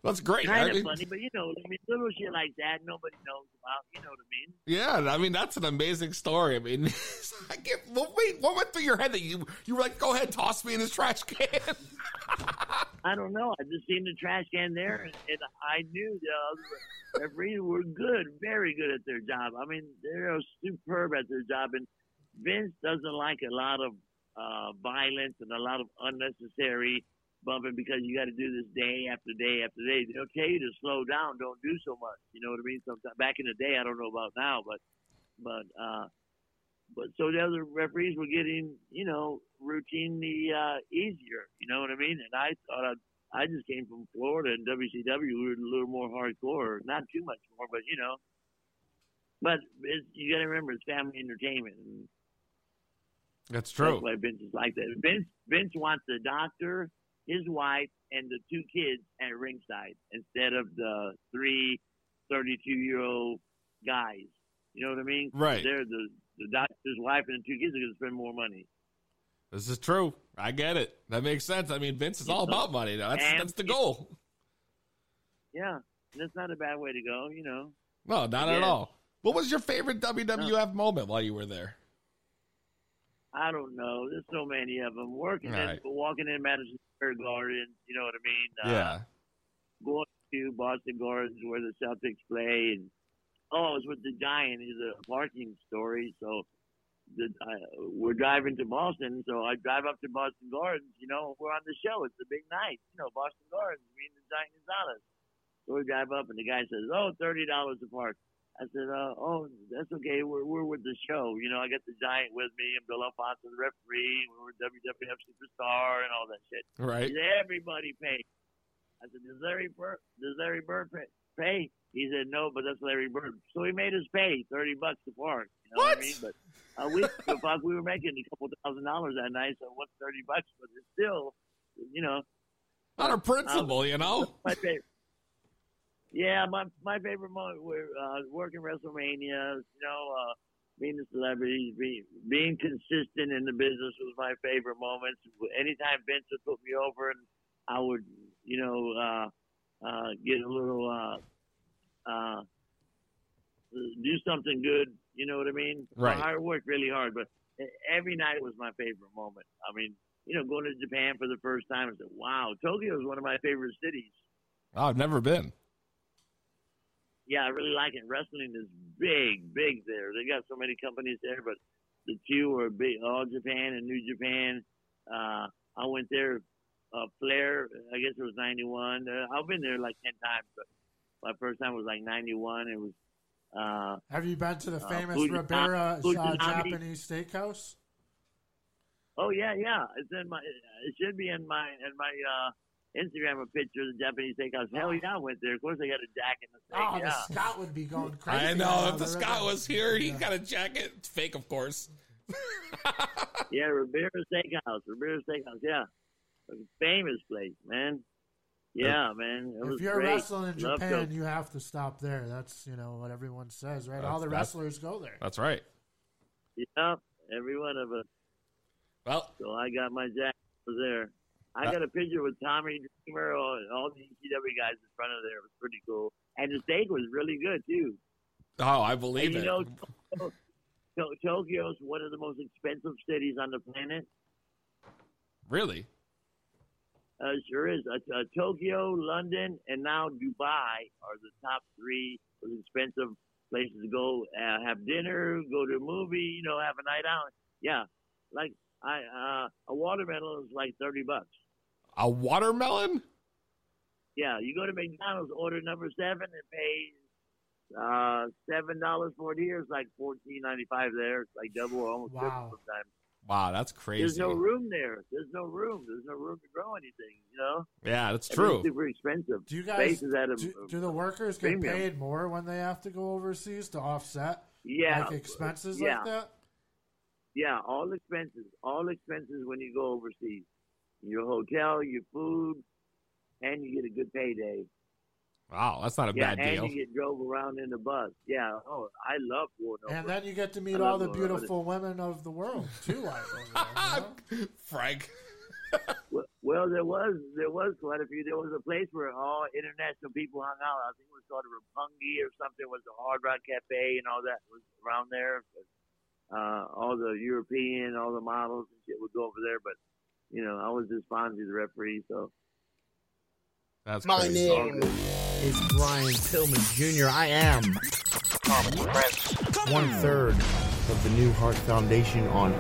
That's great. Kind I of mean- funny, but you know, I mean, little shit like that nobody knows about. You know what I mean? Yeah, I mean that's an amazing story. I mean, I get. Well, wait, what went through your head that you you were like, go ahead, toss me in this trash can? I don't know. I just seen the trash can there, and, and I knew the referees were good, very good at their job. I mean, they're superb at their job, and Vince doesn't like a lot of uh, violence and a lot of unnecessary bumping because you got to do this day after day after day. They'll tell you to slow down, don't do so much. You know what I mean? Sometimes back in the day, I don't know about now, but but uh, but so the other referees were getting, you know, routinely uh, easier. You know what I mean? And I thought I, I just came from Florida and WCW. We were a little more hardcore, not too much more, but you know. But it's, you got to remember, it's family entertainment. And That's true. That's why Vince is like that. Vince Vince wants the doctor, his wife, and the two kids at ringside instead of the three 32 year old guys. You know what I mean? Right. They're the the doctor's wife and the two kids are going to spend more money. This is true. I get it. That makes sense. I mean, Vince is all about money. That's And- that's the goal. Yeah, that's not a bad way to go. You know. No, not at all. What was your favorite WWF uh. moment while you were there? I don't know. There's so many of them. Working in, Right. walking in Madison Square Garden. You know what I mean? Uh, yeah. going to Boston Gardens where the Celtics play, and oh, it was with the Giant. Is a parking story. So the, uh, we're driving to Boston, so I drive up to Boston Gardens. You know, we're on the show. It's a big night. You know, Boston Gardens. Me and the Giant Gonzalez. So we drive up, and the guy says, "Oh, thirty dollars a park." I said, uh, "Oh, that's okay. We're we're with the show. You know, I got the Giant with me, and Bill Alfonso, the referee. and We're WWF superstar and all that shit." Right. Said, Everybody pay. I said, "Does Larry Bird? Does Larry Bird pay?" pay? He said, "No, but that's Larry Bird." So he made us pay thirty bucks to park. You know what, I mean? But uh, we the fuck we were making a couple thousand dollars that night. So what's thirty bucks? But it's still, you know, Out a principle, you know. my favorite. Yeah, my my favorite moment were uh, working WrestleMania. You know, uh, being a celebrity, being being consistent in the business was my favorite moments. Anytime Vince would put me over, and I would, you know, uh, uh, get a little, uh, uh, do something good. You know what I mean? Right. I worked really hard, but every night was my favorite moment. I mean, you know, going to Japan for the first time, I said, "Wow, Tokyo is one of my favorite cities." I've never been. Yeah, I really like it. Wrestling is big, big there. They got so many companies there, but the two are big. All Japan and New Japan. Uh, I went there. Uh, Flair, I guess it was '91. Uh, I've been there like ten times, but my first time was like '91. It was. Uh, Have you been to the uh, famous Fuji- Ribera uh, Japanese steakhouse? Oh yeah, yeah. It's in my. It should be in my in my uh, Instagram a picture of the Japanese steakhouse. Hell oh. yeah, I went there. Of course, they got a jacket. in oh, the steak. Oh, yeah. the Scott would be going crazy. I know. Oh, if the Scott was here, he got a jacket. It's fake, of course. Yeah, Ribera Steakhouse. Ribera Steakhouse. Yeah, a famous place, man. Yeah, man. It was If you're great. wrestling in Love Japan, to- you have to stop there. That's you know what everyone says, right? All the wrestlers go there. That's right. Yeah, every one of us. Well, so I got my jacket was there. I got a picture with Tommy Dreamer, and all the ECW guys in front of there. It was pretty cool, and the steak was really good too. Oh, I believe and you it. know, To- To- Tokyo's one of the most expensive cities on the planet. Really? Uh, sure is. Uh, uh, Tokyo, London, and now Dubai are the top three most expensive places to go uh, have dinner, go to a movie, you know, have a night out. Yeah, like I uh, a watermelon is like thirty bucks. A watermelon? Yeah, you go to McDonald's, order number seven, and pay Uh, seven dollars for it here. It's like fourteen ninety five there. It's like double or almost triple sometimes. Wow, that's crazy. There's no room there. There's no room. There's no room to grow anything. You know. Yeah, that's true. it's super expensive. Do you guys Space is at a, do, do the workers get premium. paid more when they have to go overseas to offset Yeah. like expenses Yeah. like that? Yeah, all expenses, all expenses when you go overseas. Your hotel, your food, and you get a good payday. Wow, that's not a yeah, bad and deal. you get drove around in the bus. Yeah, oh, I love going over. And then you get to meet love all the going over beautiful women of the world too. Like over there, you know? Frank. Well, well, there was there was quite a few. There was a place where all international people hung out. I think it was called a Roppongi or something. It was a Hard Rock Cafe and all that was around there. Uh, all the European, all the models and shit would go over there. But you know, I was just Fonzie, the referee. So That's My crazy. name is Brian Pillman Jr. I am one third of the New Hart Foundation on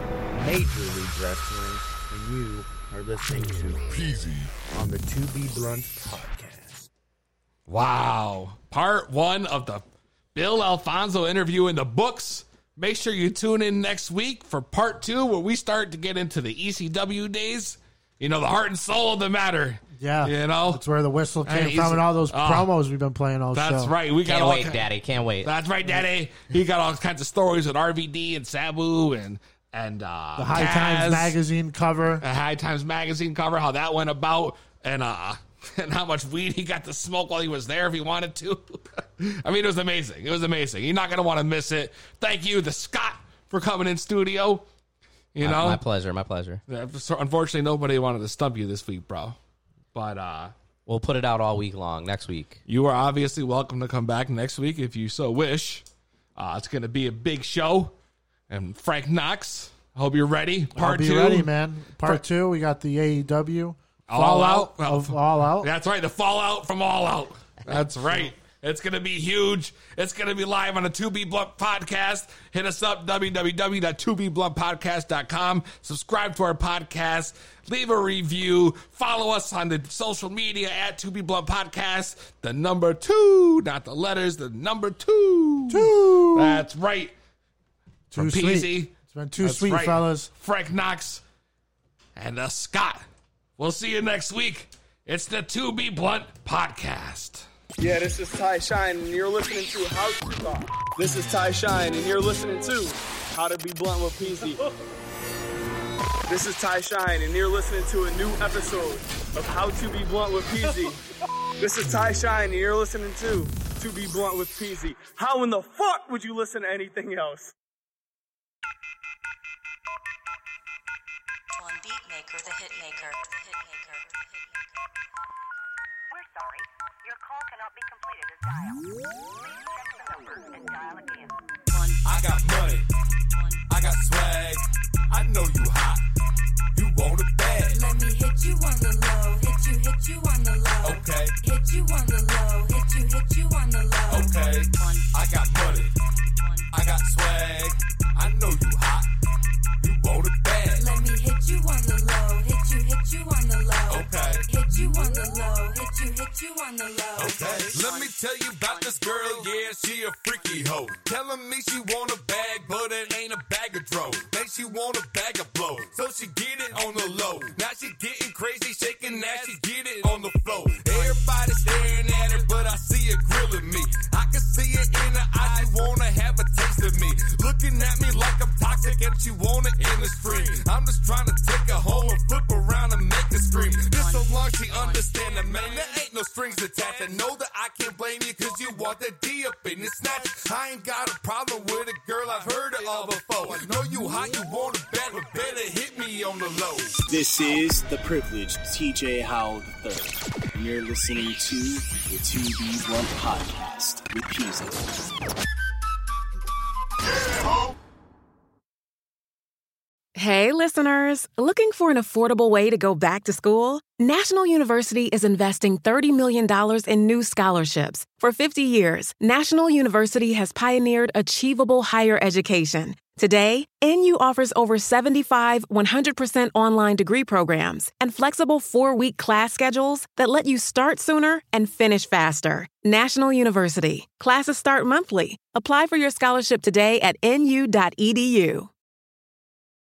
Major League Wrestling, and you are listening to Peasy on the To Be Blunt podcast. Wow. Part one of the Bill Alfonso interview in the books. Make sure you tune in next week for part two, where we start to get into the ECW days. You know, the heart and soul of the matter. Yeah, You know? that's where the whistle came he's- from, and all those oh. promos we've been playing all That's show. right. We got Can't all wait, ki- Daddy. Can't wait. That's right, Daddy. He got all kinds of stories with RVD and Sabu and and uh, The High Kaz. Times magazine cover. The High Times magazine cover, how that went about, and uh, and how much weed he got to smoke while he was there if he wanted to. I mean, it was amazing. It was amazing. You're not gonna want to miss it. Thank you, the Scott, for coming in studio. You My- know, my pleasure. My pleasure. Unfortunately, nobody wanted to stump you this week, bro. But uh, We'll put it out all week long next week. you are obviously welcome to come back next week if you so wish. Uh, it's going to be a big show. And Frank Knox, I hope you're ready. Part I'll be two. ready, man. Part two, we got the AEW All out. of All Out. That's right. The fallout from All Out. That's right. It's going to be huge. It's going to be live on the 2B Blunt podcast. Hit us up, www.2bbluntpodcast.com. Subscribe to our podcast. Leave a review. Follow us on the social media at 2B Blunt Podcast. The number two, not the letters, the number two. Two. That's right. From Too Peasy. sweet. It's been too That's sweet, right. fellas. Frank Knox and uh, Scott. We'll see you next week. It's the 2B Blunt Podcast. Yeah, this is Ty Shine, and you're listening to How to Talk. This is Ty Shine, and you're listening to How to Be Blunt with PZ. This is Ty Shine, and you're listening to a new episode of How to Be Blunt with PZ. This is Ty Shine, and you're listening to 2B Blunt with PZ. How in the fuck would you listen to anything else? One beat maker, the hit maker, the hit maker, the hit. We're sorry. Your call cannot be completed as dialed. Please check the number and dial again. I got money. I got swag. I know you hot. You want it bad. Let me hit you on the low, hit you, hit you on the low. Okay. Hit you on the low, hit you, hit you on the low. Okay. I got money. I got swag. I know you hot. On the low, hit you, hit you on the low. Okay. Hit you on the low, hit you, hit you on the low. Okay. Let me tell you about this girl, yeah, she a freaky hoe. Telling me she want a bag, but it ain't a bag of dro. Think she want a bag of blow, so she get it on the low. Now she getting crazy, shaking ass, she get it on the floor. Everybody staring at her, but I see her grilling me. I can see it in her eyes, she wanna a of me. Looking at me like I'm toxic and she want it in the stream. I'm just trying to take her home and flip around and make her scream. Just so long she understand that, man, there ain't no strings attached. I know that I can't blame you cause you want that D up in the snatch. I ain't got a problem with it, girl, I've heard it all before. I know you hot, you want it bad, but better hit me on the low. This is the privileged TJ Howell III, and you're listening to the 2B1 Podcast with Peasy. Hey, listeners! Looking for an affordable way to go back to school? National University is investing $30 million in new scholarships. For 50 years, National University has pioneered achievable higher education Today, NU offers over 75 100% online degree programs and flexible four week class schedules that let you start sooner and finish faster. National University. Classes start monthly. Apply for your scholarship today at nu.edu.